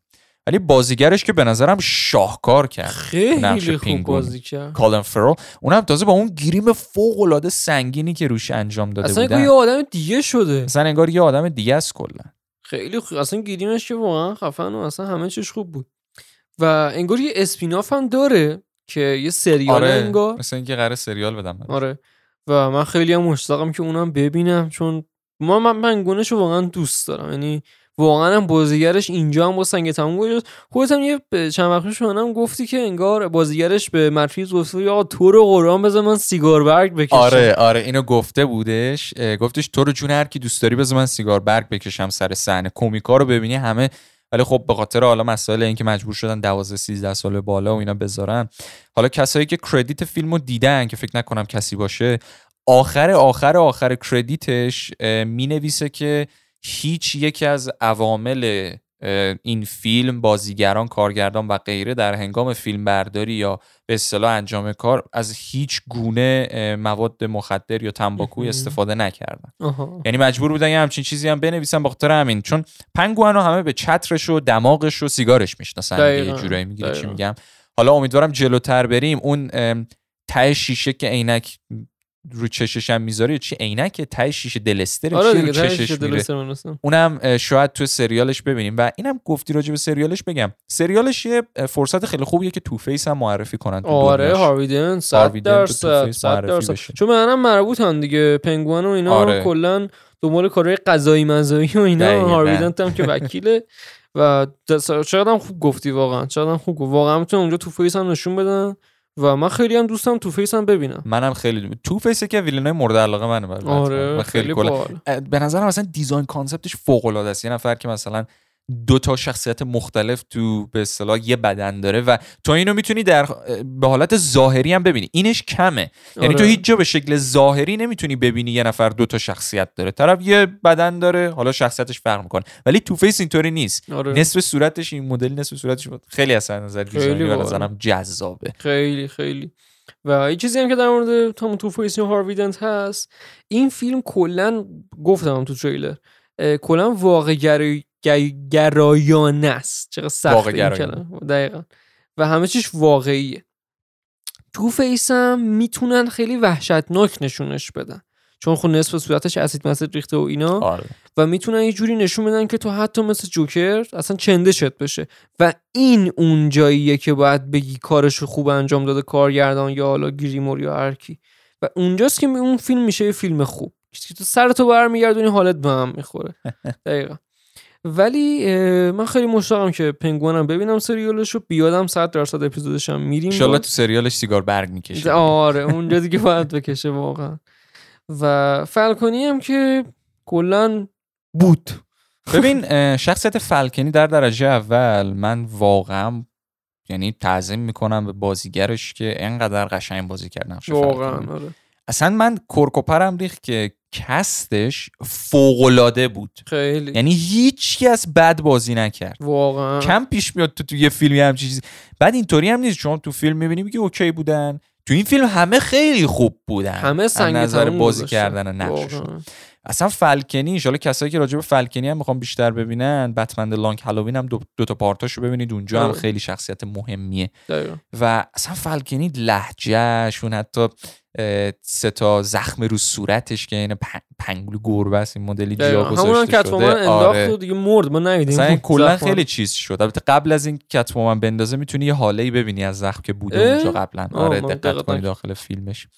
ولی بازیگرش که به نظرم شاهکار کرد. خیلی خوب. بازی کرد. کالین فرل اونم تازه با اون گریم فوق العاده سنگینی که روش انجام داده اصلا بودن. انگار یه آدم دیگه شده. اصلا انگار یه آدم دیگه است کلا. خیلی خوب. اصلا گیریمش که واقعا خفن و اصلا همه چیش خوب بود. و انگار یه اسپیناف هم داره که یه سریال انگار مثل اینکه قرار سریال بدم آره. و من خیلی هم مشتاقم که اونم ببینم چون ما من پنگونش رو واقعا دوست دارم. یعنی واقعا هم بازیگرش اینجا هم با سنگ تموم گذاشت. خودت هم یه چند وقت پیش هم گفتی که انگار بازیگرش به مطریز گفته یا تو رو قرآن بذار من سیگار برگ بکشم. آره آره اینو گفته بودش. گفتش تو رو جون هر کی دوست داری بذار من سیگار برگ بکشم سر صحنه. کمیکا رو ببینی همه. ولی خب به خاطر حالا مسائل اینکه مجبور شدن 12 13 سال بالا و اینا بذارن. حالا کسایی که کردیت فیلمو دیدن که فکر نکنم کسی باشه آخر آخر آخر کردیتش می نویسه که هیچ یکی از عوامل این فیلم بازیگران کارگردان و غیره در هنگام فیلم برداری یا به اصطلاح انجام کار از هیچ گونه مواد مخدر یا تنباکوی. استفاده نکردن. یعنی مجبور بودن یه همچین چیزی هم بنویسن به خاطر همین چون پنگوانو همه به چترش و دماغش و سیگارش می‌شناسن یه جورایی می‌گیری چی. میگم حالا امیدوارم جلوتر بریم اون ته شیشه که عینک رو چشش هم می‌ذاره چی عینک ته شیشه دلستر آره رو چشش میره. اونم شاید تو سریالش ببینیم. و اینم گفتی راجع به سریالش بگم. سریالش یه فرصت خیلی خوبیه که تو فیس هم معرفی کنن تو آره دنیاش. هاروی دنت 100 هاروی دنت و درصد توفیس 100 معرفی درصد. چون به هم مربوطن دیگه پنگوان و اینا آره. کلا دنبال کارهای قضایی مزایی و اینا. دنت هم که وکیله. و چقدر هم خوب گفتی واقعا. چقدر هم خوب گفت. واقعا می‌تونن اونجا تو فیس هم نشون بدن. و من خیلی هم دوستم تو فیس هم ببینم. منم خیلی دو... تو فیسه که villain ای مورد علاقه منه. آره و خیلی اه، به نظرم مثلا design concept ش فوق العاده است. یه نفر که مثلا دو تا شخصیت مختلف تو به اصطلاح یه بدن داره و تو اینو می‌تونی در به حالت ظاهری هم ببینی. اینش کمه. یعنی تو آره. هیچ جا به شکل ظاهری نمی‌تونی ببینی یه نفر دو تا شخصیت داره. طرف یه بدن داره حالا شخصیتش فرق می‌کنه. ولی تو فیس اینطوری نیست. آره. نصف صورتش این مدل نصف صورتش بود. خیلی از نظر design ی به. نظرم جذابه. خیلی خیلی. و یه چیزی هم که در مورد تام تو فیس و هاروی دنت هست این فیلم کلا گفتم تو تریلر کلا واقع گرایانه است. چقدر سخت این دقیقا. و همه چیش واقعیه. تو فیس هم می‌تونن خیلی وحشتناک نشونش بدن. چون خب نصف صورتش اسید مسید ریخته و اینا. آره. و می‌تونن یه جوری نشون بدن که تو حتی مثل جوکر اصلا چندشت بشه. و این اون جاییه که باید بگی کارشو خوب انجام داده کارگردان یا حالا گریمور یا هر کی. و اونجاست که اون فیلم میشه یه فیلم خوب. که تو سرتو برمیگردونی حالت به هم می‌خوره. [laughs] دقیقا. ولی من خیلی مشتاقم که پنگوانم ببینم سریالش رو بیادم 100 درصد اپیزودش هم میریم. باز. تو سریالش سیگار برگ می‌کشه. آره اونجا دیگه باید بکشه واقعا. و فالکونی هم که کلا بود. ببین شخصیت فلکنی در درجه اول من واقعا یعنی تعظیم می‌کنم به بازیگرش که انقدر قشنگ بازی کرد نقش واقعا فلکنی. آره. اصلا من کرکوپرم ریخت که کستش فوقالعاده بود. خیلی. یعنی هیچ کس بد بازی نکرد. واقعا. کم پیش میاد تو تو یه فیلمی همچین چیزی. بعد اینطوری هم نیست. شما تو فیلم می‌بینی میگی اوکی بودن. تو این فیلم همه خیلی خوب بودن. همه سنگ نظر بازی. کردن نقششون. اصلا فلکنی ان کسایی که راجع به فلکنی هم می‌خوام بیشتر ببینن بتمن لانگ هالووین هم دو, دو تا پارتاشو ببینید اونجا هم. خیلی شخصیت مهمیه دقیقا. و اصلا فلکنی لهجهش اون حتی سه تا زخم رو صورتش که این پن- پنگلو گربه است این مدلی جا گذاشته شده انداخت آره. دیگه مرد ما ندیدیم مثلا کلا. خیلی چیز شد البته قبل از این کتفومن بندازه می‌تونی یه حاله ای ببینی از زخم که بوده؟ اونجا قبلا آره دقت دقت کنی نکردم. داخل فیلمش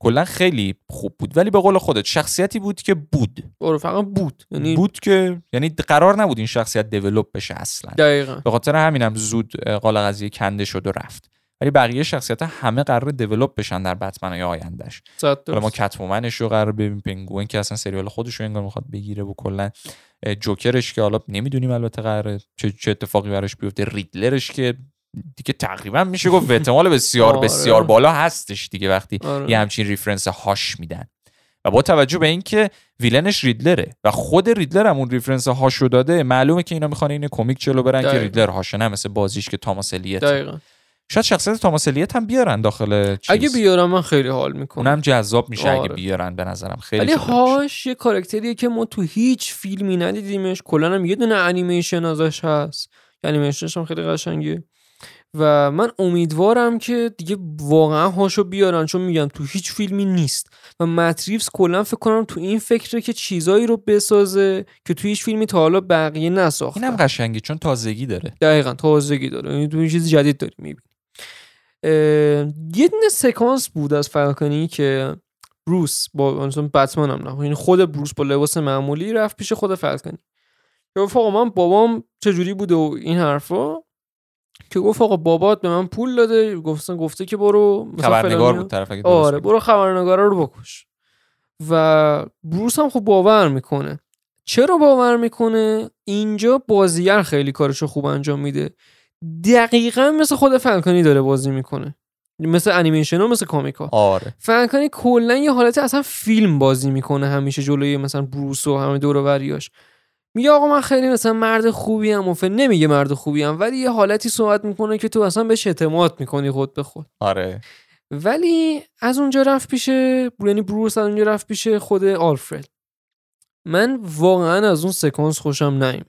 کلا خیلی خوب بود. ولی به قول خودت شخصیتی بود که بود. فقط بود. یعنی بود که یعنی قرار نبود این شخصیت دیولپ بشه اصلا. دقیقا. به خاطر همینم زود قال قضیه کنده شد و رفت. ولی بقیه شخصیت همه قرار develop بشن در بتمن های آیندهش. حالا ما. کتومنش رو قرار ببینیم پنگوئن که اصلا سریال خودش رو انگار می‌خواد بگیره و کلا جوکرش که حالا نمی‌دونیم البته قراره چه, چه اتفاقی براش بیفته ریدلرش که دیگه تقریبا میشه گفت به احتمال بسیار [laughs] آره. بسیار بالا هستش دیگه وقتی آره. یه همچین reference هاش میدن و با توجه به اینکه villain ش ریدلره و خود ریدلر هم اون reference هاشو داده معلومه که اینا می‌خوان این کمیک جلو برن که دقیقاً. ریدلر هاشه نه مثل بازیش که تاماس الیت دقیقا شاید شخصیت تاماس الیت هم بیارن داخل چیز اگه بیارم من خیلی حال می‌کنم اونم جذاب میشه اگه آره. بیارن به نظرم خیلی ولی. هاش یه کارکتریه که ما تو هیچ فیلمی ندیدیمش کلا هم یه دونه انیمیشن ازش هست انیمیشنش هم خیلی قشنگه و من امیدوارم که دیگه واقعا هاشو بیارن چون میگم تو هیچ فیلمی نیست. و متریفز کلا فکر کنم تو این فکره که چیزایی رو بسازه که تو هیچ فیلمی تا حالا بقیه نساختن اینم قشنگی چون تازگی داره. دقیقا تازگی داره. یعنی تو چیز جدید داری می‌بینی یه دونه سکانس بود از فالکونی که بروس با مثلا بتمن هم نه. یعنی خود بروس با لباس معمولی رفت پیش خود فلکنی که من بابام چجوری بوده و این حرفا؟ که گفت آقا بابات به من پول داده. گفتن گفته که برو خبرنگار بود طرف اگه آره. برو خبرنگارا رو بکش. و بروس هم خب باور می‌کنه. چرا باور می‌کنه؟ اینجا بازیگر خیلی کارشو خوب انجام میده. دقیقا مثل خود فلکانی داره بازی می‌کنه. مثل انیمیشن ها مثل کامیکا. آره. فلکانی کلا یه حالت اصلا فیلم بازی می‌کنه همیشه جلوی مثلا بروس و همه دور و میگه آقا من خیلی مثلا مرد خوبی ام و. نمیگه مرد خوبی ام ولی یه حالتی صحبت می‌کنه که تو اصلا بهش اعتماد می‌کنی خود به خود. آره. ولی از اونجا رفت پیش یعنی بروس از اونجا رفت پیش خود آلفرد. من واقعا از اون سکانس خوشم نیومد.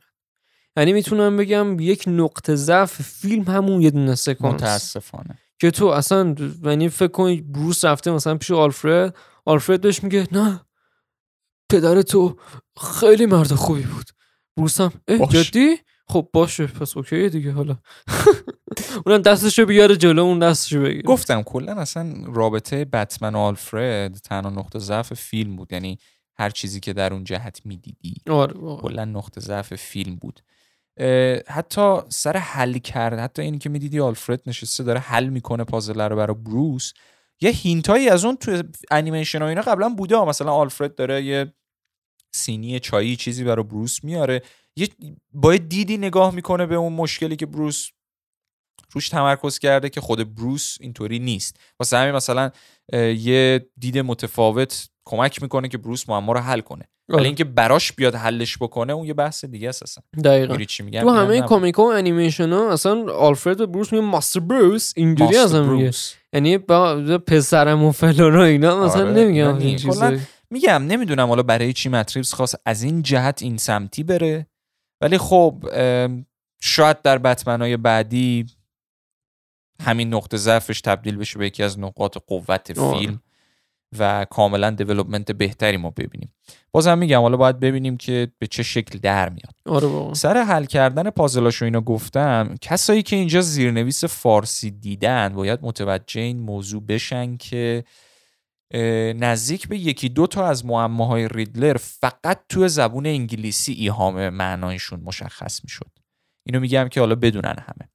یعنی می‌تونم بگم یک نقطه ضعف فیلم همون یه دونه سکانس. متاسفانه. که تو اصلا یعنی فکر کنی بروس رفته مثلا پیش آلفرد آلفرد بهش میگه نه پدر تو خیلی مرد خوبی بود. اه باش. جدی؟ خب باشه پس اوکی دیگه حالا. [laughs] اونم دستشو بیاره جلو اون دستشو بگیره. گفتم کلا اصلا رابطه بتمن و آلفرد تنها نقطه ضعف فیلم بود. یعنی هر چیزی که در اون جهت می‌دیدی. آره واقعا. کلا نقطه ضعف فیلم بود. حتی سر حل کرد حتی اینی که می‌دیدی آلفرد نشسته داره حل می‌کنه پازل رو برای بروس. یه هینتایی از اون تو انیمیشن و اینا قبلا بوده. مثلا آلفرد داره یه سینی چایی چیزی برای بروس میاره. یه باید دیدی نگاه می‌کنه به اون مشکلی که بروس روش تمرکز کرده که خود بروس اینطوری نیست. واسه همین مثلا یه دید متفاوت کمک می‌کنه که بروس معما رو حل کنه. ولی آره. اینکه براش بیاد حلش بکنه اون یه بحث دیگه است اصلا. دقیقا. چی میگم؟ تو همه. کامیکا و انیمیشن ها اصلا آلفرد به بروس میگه ماستر بروس اینجوری ازم میگه. یعنی با پسرم و فلان و اینا مثلا آره، نمیگم اینا این چیزا میگم نمی‌دونم حالا برای چی متریوس خواست از این جهت این سمتی بره. ولی خب شاید در بتمنای بعدی همین نقطه ضعفش تبدیل بشه به یکی از نقاط قوت آره. فیلم و کاملا دیولپمنت بهتری ما ببینیم. بازم میگم حالا باید ببینیم که به چه شکل در میاد. آره واقعا سر حل کردن پازلاشو اینا گفتم کسایی که اینجا زیرنویس فارسی دیدن باید متوجه این موضوع بشن که نزدیک به یکی دو تا از معماهای ریدلر فقط تو زبون انگلیسی ایهام معنایشون مشخص می‌شد. اینو میگم که حالا بدونن همه.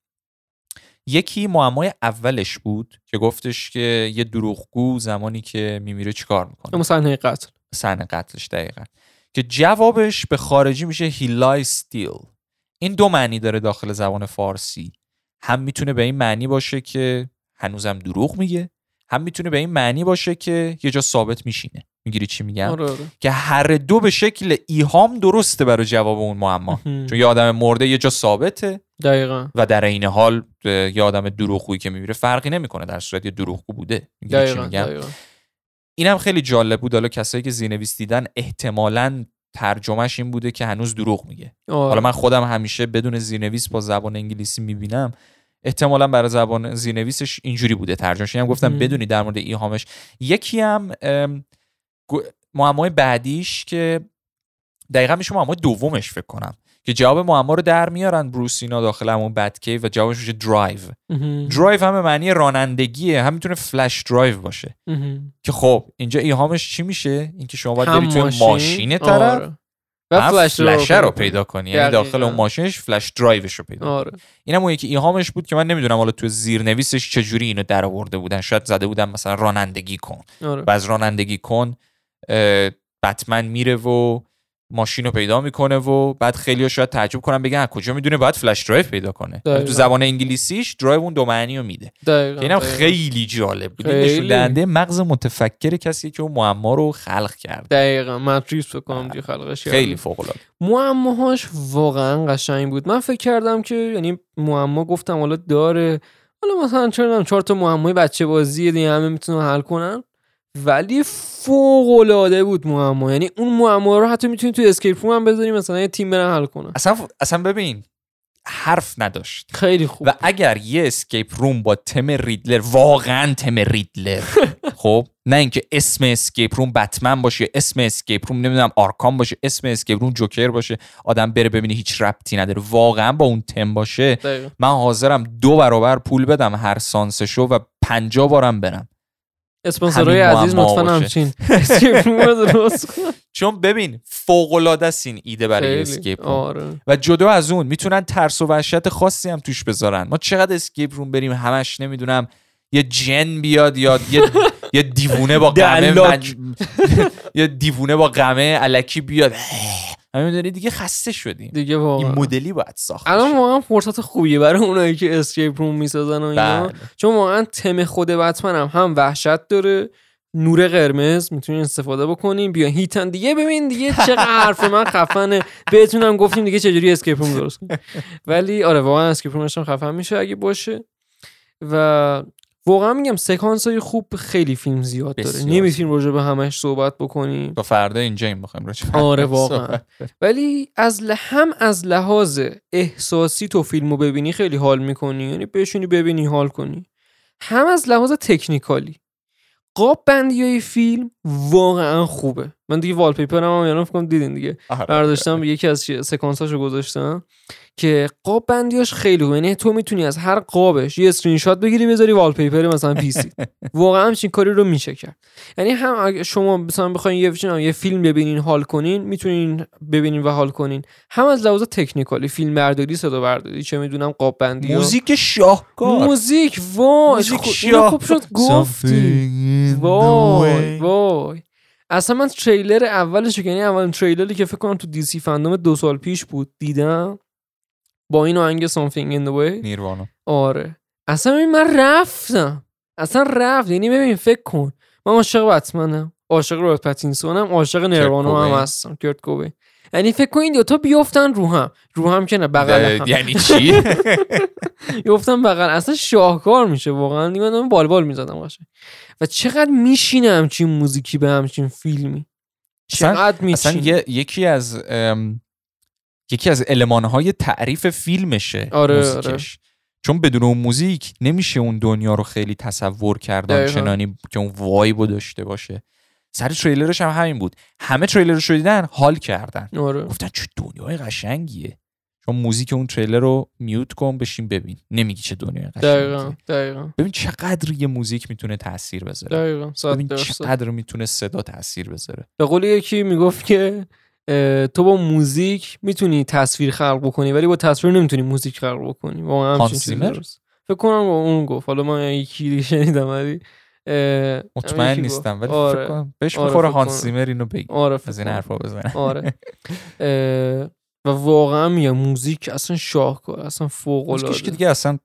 یکی معمای اولش بود که گفتش که یه دروغگو زمانی که میمیره چیکار می‌کنه؟ اما صحنه قتل. صحنه قتلش دقیقا. که جوابش به خارجی میشه lies still. این دو معنی داره داخل زبان فارسی. هم می‌تونه به این معنی باشه که هنوزم دروغ میگه هم می‌تونه به این معنی باشه که یه جا ثابت میشینه. می‌گیری چی میگم؟ آره آره. که هر دو به شکل ایهام درسته برای جواب اون معما. چون یه آدم مرده یه جا ثابته. دقیقا. و در این حال یه آدم دروغگویی که میمیره فرقی نمی‌کنه در صورت یه دروغگو بوده. می‌گیری چی میگم؟ دقیقا. اینم خیلی جالب بود. حالا کسایی که زیرنویس دیدن احتمالاً ترجمهش این بوده که هنوز دروغ میگه. آره. حالا من خودم همیشه بدون زیرنویس با زبان انگلیسی می‌بینم. احتمالا برای زبان زیرنویسش اینجوری بوده ترجمهش اینم گفتم. بدونی در مورد ایهامش یکی هم معمای بعدیش که دقیقا میشه معمای دومش فکر کنم که جواب معما رو در میارن بروسینا داخل همون بدکیو و جوابش میشه درایو. درایو هم به معنی رانندگیه هم می‌تونه فلش درایو باشه. که خب اینجا ایهامش چی میشه اینکه شما باید هم بری توی ماشین، ماشین طرف آره. و هم فلش رو فلشه رو پیدا کنی. یعنی. داخل اون ماشینش فلش درایوش رو پیدا آره. اینم اون یکی ایهامش بود که من نمی‌دونم حالا تو زیرنویسش چجوری اینو در آورده بودن. شاید زده بودن مثلا رانندگی کن. آره. و از رانندگی کن بتمن میره و ماشین رو پیدا می‌کنه و بعد خیلی شاید تعجب کنن بگن از کجا می‌دونه؟ باید فلش درایو پیدا کنه. دقیقاً. تو زبان انگلیسیش درایو اون دو معنی رو میده که اینم دقیقاً. خیلی جالب بود. نشون دهنده مغز متفکر کسی که اون معما رو خلق کرده. دقیقا. ماتریس فکر کنم دیگه خلقش خیلی. فوق العاده معماهاش واقعا قشنگ بود. من فکر کردم که یعنی معما گفتم حالا داره. حالا مثلا چرا چهار تا معمای بچه بازی دیگه همه می‌تونن حل کنن. ولی فوق العاده بود معما. یعنی اون معما رو حتی می‌تونی تو اسکیپ روم هم بذاری مثلا یه تیم برن حل کنن اصلا اصلا ببین حرف نداشت. خیلی خوب. و اگر یه اسکیپ روم با تم ریدلر واقعا تم ریدلر. [laughs] خب؟ نه اینکه اسم اسکیپ روم بتمن باشه اسم اسکیپ روم نمی‌دونم آرکام باشه اسم اسکیپ روم جوکر باشه. آدم بره ببینه هیچ ربطی نداره. واقعا با اون تم باشه. دقیقاً. من حاضرم دو برابر پول بدم هر سانسشو و پنجا بارم برم. اسپانسرهای همین عزیز لطفا. همچین [laughs] اسکیپ روم رو درست کن. چون ببین فوق العاده است این ایده برای. اسکیپ روم. آره و جدا از اون می‌تونن ترس و وحشت خاصی هم توش بذارن ما چقدر اسکیپ روم بریم همش نمی‌دونم یه جن بیاد یا یه یه دیوونه با [laughs] قمه [laughs] یه دیوونه با قمه الکی بیاد همین دیگه خسته شدیم. دیگه این واقعا مدلی باید ساخت الان. واقعا فرصت خوبیه برای اونایی که اسکیپ روم می‌سازن و اینا. بله. چون واقعا تم خود بتمن هم هم وحشت داره. نور قرمز می‌تونین استفاده بکنین بیاین دیگه. ببین دیگه چقدر حرف من خفنه. بهتونم گفتیم دیگه چجوری اسکیپ روم درست [laughs] ولی آره واقعا اسکیپ رومش هم خفن میشه اگه باشه. و واقعا میگم سکانس های خوب خیلی فیلم زیاد داره. نمی‌تونیم راجع به همش صحبت بکنیم. با فردا اینجا این بخوایم راجع آره واقعا. ولی از ل... هم از لحاظ احساسی تو فیلمو ببینی خیلی حال می‌کنی. یعنی بشونی ببینی حال کنی. هم از لحاظ تکنیکالی. قاب بندی های فیلم واقعا خوبه. من دیگه والپیپر هم یعنی فکر کنم دیدین دیگه. آره. برداشتم یکی از سکانساشو گذاشتم که قاب بندیاش خیلی خوبه. یعنی تو می‌تونی از هر قابش یه اسکرین شات بگیری بذاری wallpaper مثلا PC [laughs] واقعا همچین کاری رو میشه کرد یعنی هم اگه شما مثلا بخواین یه یه فیلم ببینین حال کنین می‌تونین ببینین و حال کنین. هم از لحاظ technical ی فیلم برداری صدا برداری چه می‌دونم قاب بندی. موزیک شاهکار. موزیک وای موزیک خب- خوب شد گفتی. وای وای. اصلا من تریلر اولش یعنی اولین تریلری که فکر کنم تو دیسی فندوم دو سال پیش بود دیدم. با این آهنگ Something in the way. نیروانا آره. اصلا ببین من رفتم. اصلا رفت. یعنی ببین فکر کن. من عاشق بتمنم. عاشق روبرت پاتینسونم عاشق نروانا هم. هستم. کرت کوبین. یعنی فکر کن این دوتا بیفتن رو هم. رو هم که نه بغل هم. یعنی چی؟ [laughs] بیفتن بغل. اصلا شاهکار میشه واقعا. من بال بال می‌زدم قشنگ. و چقدر میشینه همچین موزیکی به همچین فیلمی؟ اصلا- چقدر اصلا میشینه؟ یه- یکی از یکی از المانهای تعریف فیلمشه آره، موزیکش. چون بدون اون موزیک نمیشه اون دنیا رو خیلی تصور کرد دقیقاً. چنانی که اون وایبو داشته باشه. سر تریلرش هم همین بود. همه تریلرش رو دیدن حال کردن. آره. گفتن چه دنیای قشنگیه. چون موزیک اون تریلر رو میوت کن بشین ببین. نمیگی چه دنیای دقیقا دقیقا. ببین چقدر یه موزیک می‌تونه تاثیر بذاره. دقیقا ببین چقدر می‌تونه صدا تاثیر بذاره. به قول یکی می‌گفت که تو با موزیک می‌تونی تصویر خلق بکنی ولی با تصویر نمی‌تونی موزیک خلق بکنی. واقعا. فکر کنم با اون گفت. حالا من یکی دیگه شنیدم ولی اه، مطمئن. نیستم ولی آره. فکر کنم بهش آره، هانس. زیمر اینو بگی. آره از این. حرفا بزنه. آره. [laughs] و واقعا میگم موزیک اصلا شاهکار اصلا فوق موزیکش که العاده دیگه اصلا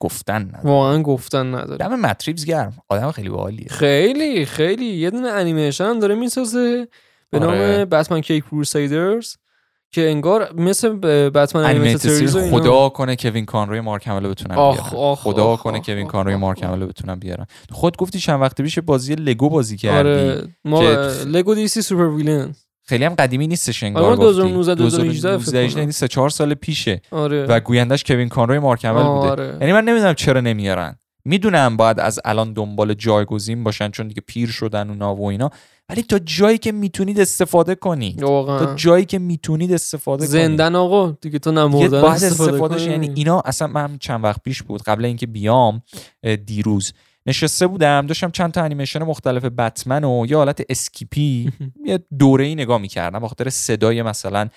گفتن نداره. واقعا گفتن نداره. دم متریبز گرم. آدم خیلی باحالیه. خیلی خیلی. یه دونه انیمیشن هم داره می‌سازه به نام آره. Batman Caped Crusader ز که انگار مثل Batman Animated. خدا کنه کوین کانروی مارک همل و بتونن آخ، بیارن. آخ، خدا آخ، کنه کوین کانروی مارک. هملو بتونن بیارن. خود گفتی چند وقت پیش بازی لگو بازی کردی. آره ما که- Lego DC Super Villain خیلی هم قدیمی نیستش انگار آره، گفتی. 2019 2018 فکر 2018 کنم. یعنی 3 4 سال پیشه. آره. و گویندش کوین کانروی مارک همل بوده. آره. یعنی من نمی‌دونم چرا نمیارن. می‌دونم باید از الان دنبال جایگزین باشن چون دیگه پیر شدن اونا و اینا. ولی تا جایی که می‌تونید استفاده کنید. تا واقعا جایی که می‌تونید استفاده کنید. زندن آقا. دیگه تو نمردن باید استفاده استفادهش کنی. یعنی اینا اصلا من چند وقت پیش بود. قبل اینکه بیام دیروز. نشسته بودم داشتم چند تا انیمیشن مختلف بتمن و یه حالت skip ی [laughs] یه دوره ای نگاه می‌کردم بخاطر صدای مثلا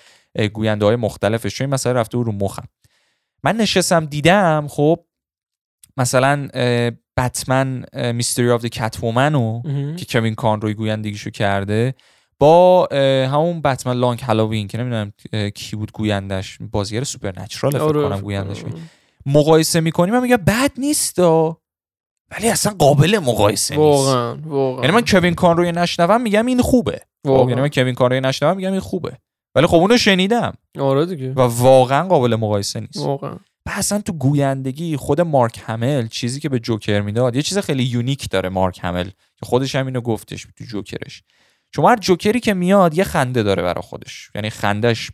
گوینده های مختلفش چون این مسئله رفته رو مخم من نشستم دیدم خب مثلا Batman Mystery of the Catwoman. که کوین کانروی گویندگیشو کرده با همون بتمن Long Halloween که نمی‌دونم کی بود گویندش بازیگر Supernatural فکر آره، کنم گویندش کنم. مقایسه می‌کنیم من میگم بد نیست دا. ولی اصلا قابل مقایسه نیست. واقعا واقعا. یعنی من کوین کانروی نشنوم میگم این خوبه. خب واقعا. یعنی من کوین کانروی نشنوم میگم این خوبه. ولی خب اونو شنیدم. آره دیگه. و واقعا قابل مقایسه نیست. واقعا. اصلا تو گویندگی خود مارک همل چیزی که به جوکر می‌داد یه چیز خیلی unique داره مارک همل که خودش هم اینو گفتش تو جوکرش. شما هر جوکری که میاد یه خنده داره برای خودش. یعنی خندش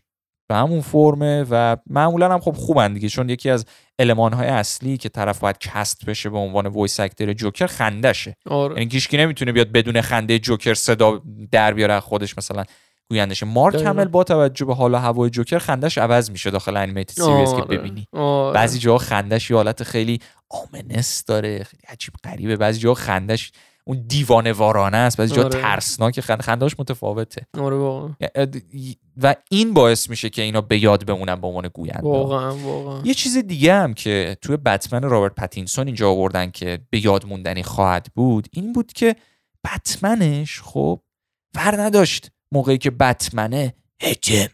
به همون فرمه و معمولا هم خب خوبن دیگه چون یکی از المانهای اصلی که طرف باید cast بشه به عنوان voice actor جوکر خندشه آره یعنی هیچکی نمی‌تونه بیاد بدون خنده جوکر صدا در بیاره خودش مثلا گویندشه مارک. همل با توجه به حال و هوای جوکر خندش عوض میشه داخل Animated Series که آره. ببینی آره. بعضی جاها خندش یه حالت خیلی ominous داره خیلی عجیب غریبه بعضی جاها خندش اون دیوانه وارانه است بعضی جا آره. ترسناک خند خنداش متفاوته. آره واقعا. و این باعث میشه که اینا به یاد بمونن به عنوان گوینده. واقعا واقعا. یه چیز دیگه هم که توی بتمن رابرت پتینسون اینجا آوردن که به یاد موندنی خواهد بود این بود که بتمنش خب ور نداشت موقعی که بتمنه هجم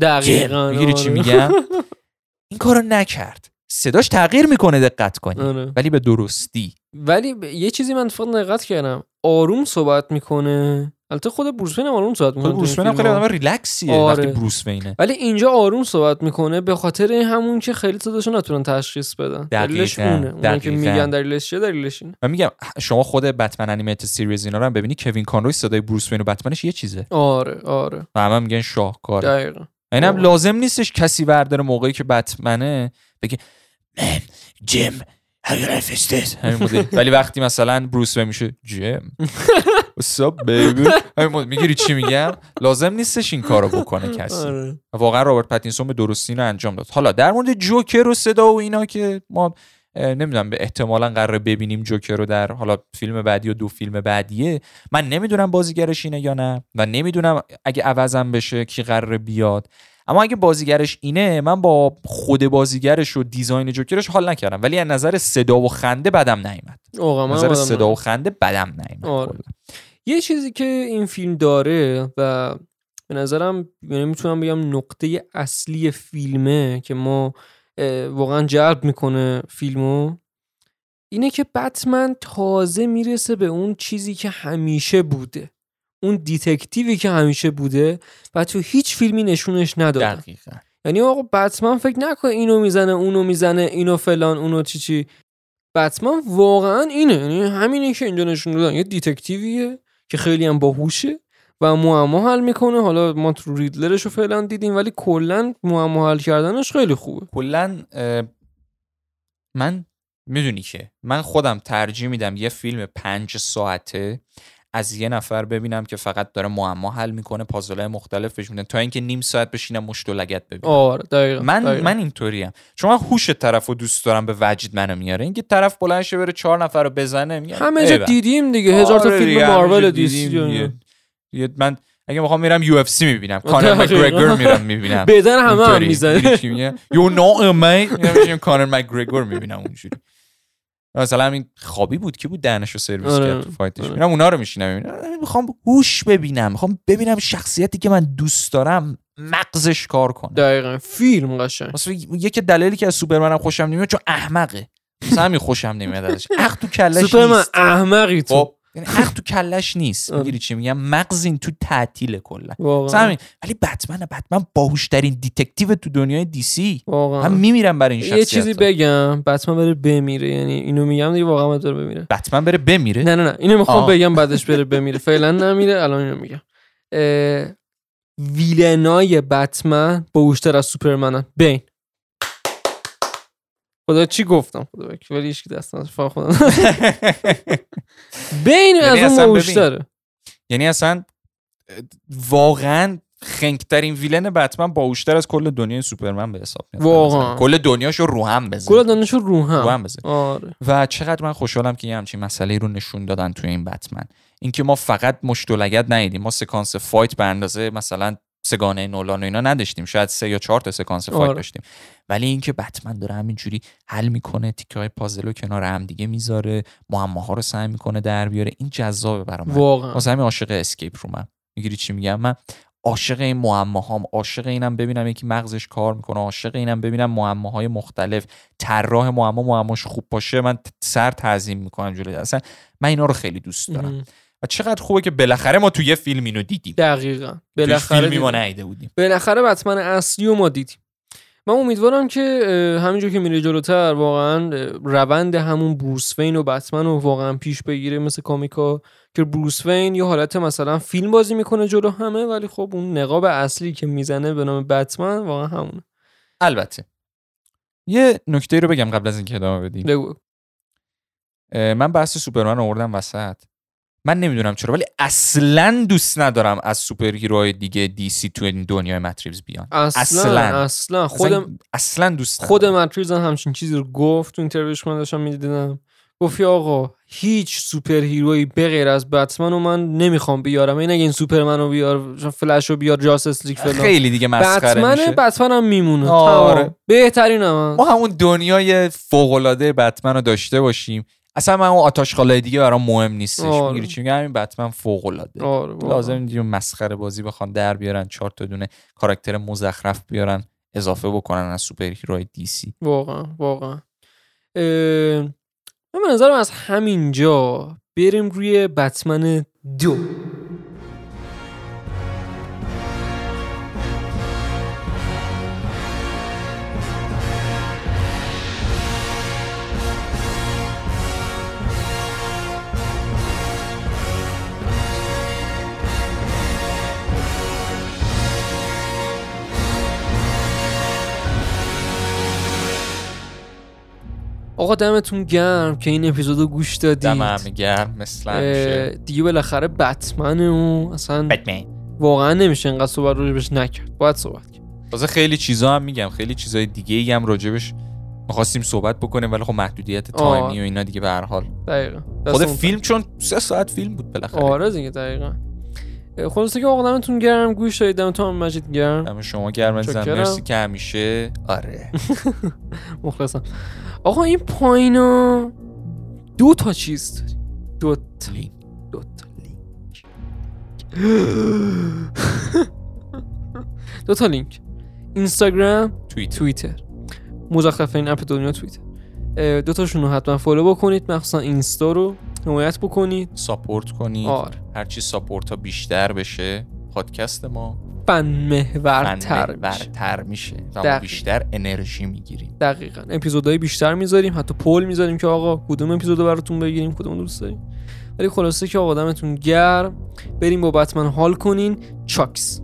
دقیقا می‌گیری چی آره. میگم؟ [laughs] این کارو نکرد. صداش تغییر می‌کنه دقت کنی. آره. ولی به درستی. ولی ب- یه چیزی من اتفاق دقت کردم. آروم صحبت می‌کنه. البته خود بروس وین آروم صحبت می‌کنه بروس وین خیلی آدم ریلکسیه آره. وقتی بروس وینه. ولی اینجا آروم صحبت می‌کنه به خاطر همون که خیلی صداشو نتونن تشخیص بدن. دلیلش اونه. اونایی که. میگن دلیلش چیه دلیلش اینه. من میگم شما خود بتمن Animated Series اینا رو هم ببینی کوین کانروی صدای بروس وین و بتمنش یه چیزه. آره آره. و همه میگن شاهکاره. دقیقا. اینم آره. لازم نیستش کسی برداره موقعی که بتمنه بگه من جیم. همین. ولی وقتی مثلا بروس وین میشه جیم. What's up baby? همین. می‌گیری چی میگم؟ لازم نیستش این کارو بکنه کسی. آره. واقعا رابرت پتینسون به درستی اینو انجام داد. حالا در مورد جوکر و صدا و اینا که ما نمی‌دونم به احتمالا قرار ببینیم جوکر رو در حالا فیلم بعدی و دو فیلم بعدیه. من نمی‌دونم بازیگرش اینه یا نه و نمی‌دونم اگه عوضم بشه کی قرار بیاد. اما اگه بازیگرش اینه من با خود بازیگرش و دیزاین جوکرش حال نکردم ولی از نظر صدا و خنده بدم نیومد نظر صدا. و خنده بدم نیومد آره. یه چیزی که این فیلم داره و به نظرم یعنی می‌تونم بگم نقطه اصلی فیلمه که ما واقعا جلب می‌کنه فیلمو اینه که بتمن تازه می‌رسه به اون چیزی که همیشه بوده اون detective ی که همیشه بوده و تو هیچ فیلمی نشونش ندادن دقیقا. یعنی آقا بتمن فکر نکنه اینو می‌زنه اونو می‌زنه اینو فلان اونو چی چی. بتمن واقعا اینه. یعنی همینه که اینجا نشون دادن. یه detective یه که خیلی هم باهوشه و معما حل می‌کنه. حالا ما تو ریدلرش رو فعلا دیدیم ولی کلا معما حل کردنش خیلی خوبه. کلا من می‌دونی که؟ من خودم ترجیح میدم یه فیلم پنج ساعته از یه نفر ببینم که فقط داره معما حل می‌کنه پازلای مختلف بهش تا اینکه نیم ساعت بشینم مشت و لگت ببینم آره دقیقا من دقیقاً. من اینطوریم. چون من هوش طرف رو دوست دارم به وجد منو میاره. اینکه طرف بلند شه بره چهار نفر رو بزنه میگم همه جا. دیدیم دیگه. هزار تا آره فیلم مارول دیدیم من اگه می‌خوام میرم یو اف سی می‌بینم. [laughs] کانر. مکگرگور میرم می‌بینم. [laughs] بدن همه هم می‌زنه. you know می‌شینم کانر مکگرگور می‌بینم اونجوری. مثلا همین خوابی بود که بود دهنشو سرویس آره، کرد تو fight ش؟ آره. میرم اونا رو میشینم. می‌خوام هوش ببینم می‌خوام ببینم شخصیتی که من دوست دارم مغزش کار کنه. دقیقا. فیلم قشنگ. مثلا یکی دلیلی که از سوپرمنم خوشم نمیاد چون احمقه. مثلا همین خوشم نمیاد ازش. عقل تو کلش سوپرمن احمقی تو. خب یعنی عقل تو کلش نیست. آره. می‌گیری چی میگم؟ مغز این تو تعطیل کلا. همین ولی بتمن بتمن باهوشترین detective تو دنیای DC. واقعا. من میمیرم برای این یه شخصیت. چیزی بگم بتمن بره بمیره. یعنی اینو میگم دیگه واقعا بره بمیره بتمن بره بمیره؟ نه نه نه. اینو می‌خوام. بگم بعدش بره بمیره. فعلا نمیره الان اینو میگم. villain ای بتمن باهوشتر از سوپرمنن. بین. خدا چی گفتم؟ خدا ولی هیچ دست فقط خودم. [laughs] بین از یعنی اون اصلا باهوشتره یعنی اصلا واقعا خنگترین villain بتمن باهوشتر از کل دنیای سوپرمن به حساب میاد. واقعا. کل دنیاشو رو هم کل بزن دانشو رو رو هم هم بزن آره. و چقدر من خوشحالم که یه همچین مسئله رو نشون دادن توی این بتمن. اینکه ما فقط مشت و لگد ندیدیم. ما سکانس fight به اندازه مثلا سگانه نولان و اینا نداشتیم. شاید سه یا چهار تا سکانس fight آره. داشتیم. ولی اینکه بتمن داره همینجوری حل می‌کنه تیکه های پازل رو کنار هم دیگه می‌ذاره معماها رو سعی می‌کنه در بیاره. این جذابه برام. واقعا. واسه همین عاشق اسکیپ رو من. می‌گیری چی میگم؟ من عاشق این معماهام عاشق اینم ببینم یکی مغزش کار می‌کنه عاشق اینم ببینم معماهای مختلف. طراح معما معماش خوب باشه من سر تعظیم می‌کنم جلوی. اصلا من اینا رو خیلی دوست دارم. و چقدر خوبه که بالاخره ما تو یه فیلم اینو دیدیم. دقیقا. بالاخره فیلمی ما. ندیده بودیم. بالاخره بتمن اصلی ما دیدیم. من امیدوارم که همینجور که میره جلوتر واقعا روند همون بروس وین و بتمن رو واقعا پیش بگیره مثل کامیکا که بروس وین یه حالت مثلا فیلم بازی می‌کنه جلو همه ولی خب اون نقاب اصلی که می‌زنه به نام بتمن واقعا همونه. البته. یه نکته رو بگم قبل از اینکه ادامه بدیم. بگو. من بحث سوپرمن آوردم وسط. من نمی‌دونم چرا ولی اصلا دوست ندارم از superhero های دیگه DC تو این دنیای مت ریوز بیان. اصلا اصلاً. اصلا. خودم خودم اصلا دوست خود ندارم. مت ریوز هم همچین چیزی رو گفت تو interview ش من داشتم می‌دیدم. گفتی آقا هیچ superhero ی به غیر از بتمن و من نمی‌خوام بیارم. این اگه این سوپرمن رو بیار فلش رو بیار Justice League فلان. خیلی دیگه مسخره بتمنه میشه. بتمن هم میمونه. آره. بهترین هم. ما همون دنیای فوق العاده بتمن رو داشته باشیم. اصلا من اون آتش خالای دیگه برام مهم نیستش آره. می‌گیری چی میگم؟ همین بتمن فوق العاده آره. لازم نیست یه مسخره بازی بخوان در بیارن چهار تا دونه کاراکتر مزخرف بیارن اضافه بکنن از سوپر هیروهای دی سی. واقعا واقعا. اه، من به نظرم از همینجا بریم روی بتمن دو. آقا دمتون گرم که این اپیزودو گوش دادید. دم همه گرم مثل اه، همیشه دیگه بالاخره بتمن و اصلا بتمن. واقعا نمیشه اینقدر صحبت راجبش نکرد. باید صحبت کرد. تازه خیلی چیزا هم میگم خیلی چیزای دیگه ای هم راجبش می‌خواستیم صحبت بکنیم ولی خب محدودیت آه. تایمی و اینا دیگه به هر حال. دقیقا. خود فیلم چون سه ساعت فیلم بود بالاخره. آره دیگه دقیقا. خلاصه که آقا دمتون گرم گوش دادید دمتون هم مجید گرم. دم شما گرم چاکرم. مرسی که همیشه. آره. [laughs] مخلصم. آقا این پایینا دو تا چیز داری دو تا. لینک. دو تا. لینک. [laughs] دو تا لینک. اینستاگرام توییت توییتر. مزخرف این app دنیا توییتر. دو تاشون رو حتما follow بکنید. مخصوصا اینستا رو. حمایت بکنید support کنید آره. هرچی support ها بیشتر بشه پادکست ما فن محورتر. برتر میشه. و دقیقا. بیشتر انرژی می‌گیریم. دقیقا. اپیزودهای بیشتر می‌ذاریم. حتی پول می‌ذاریم که آقا کدوم اپیزود رو براتون بگیریم کدوم دوست داریم. ولی خلاصه که آقا دمتون گرم. بریم با بتمن حال کنین. چاکس.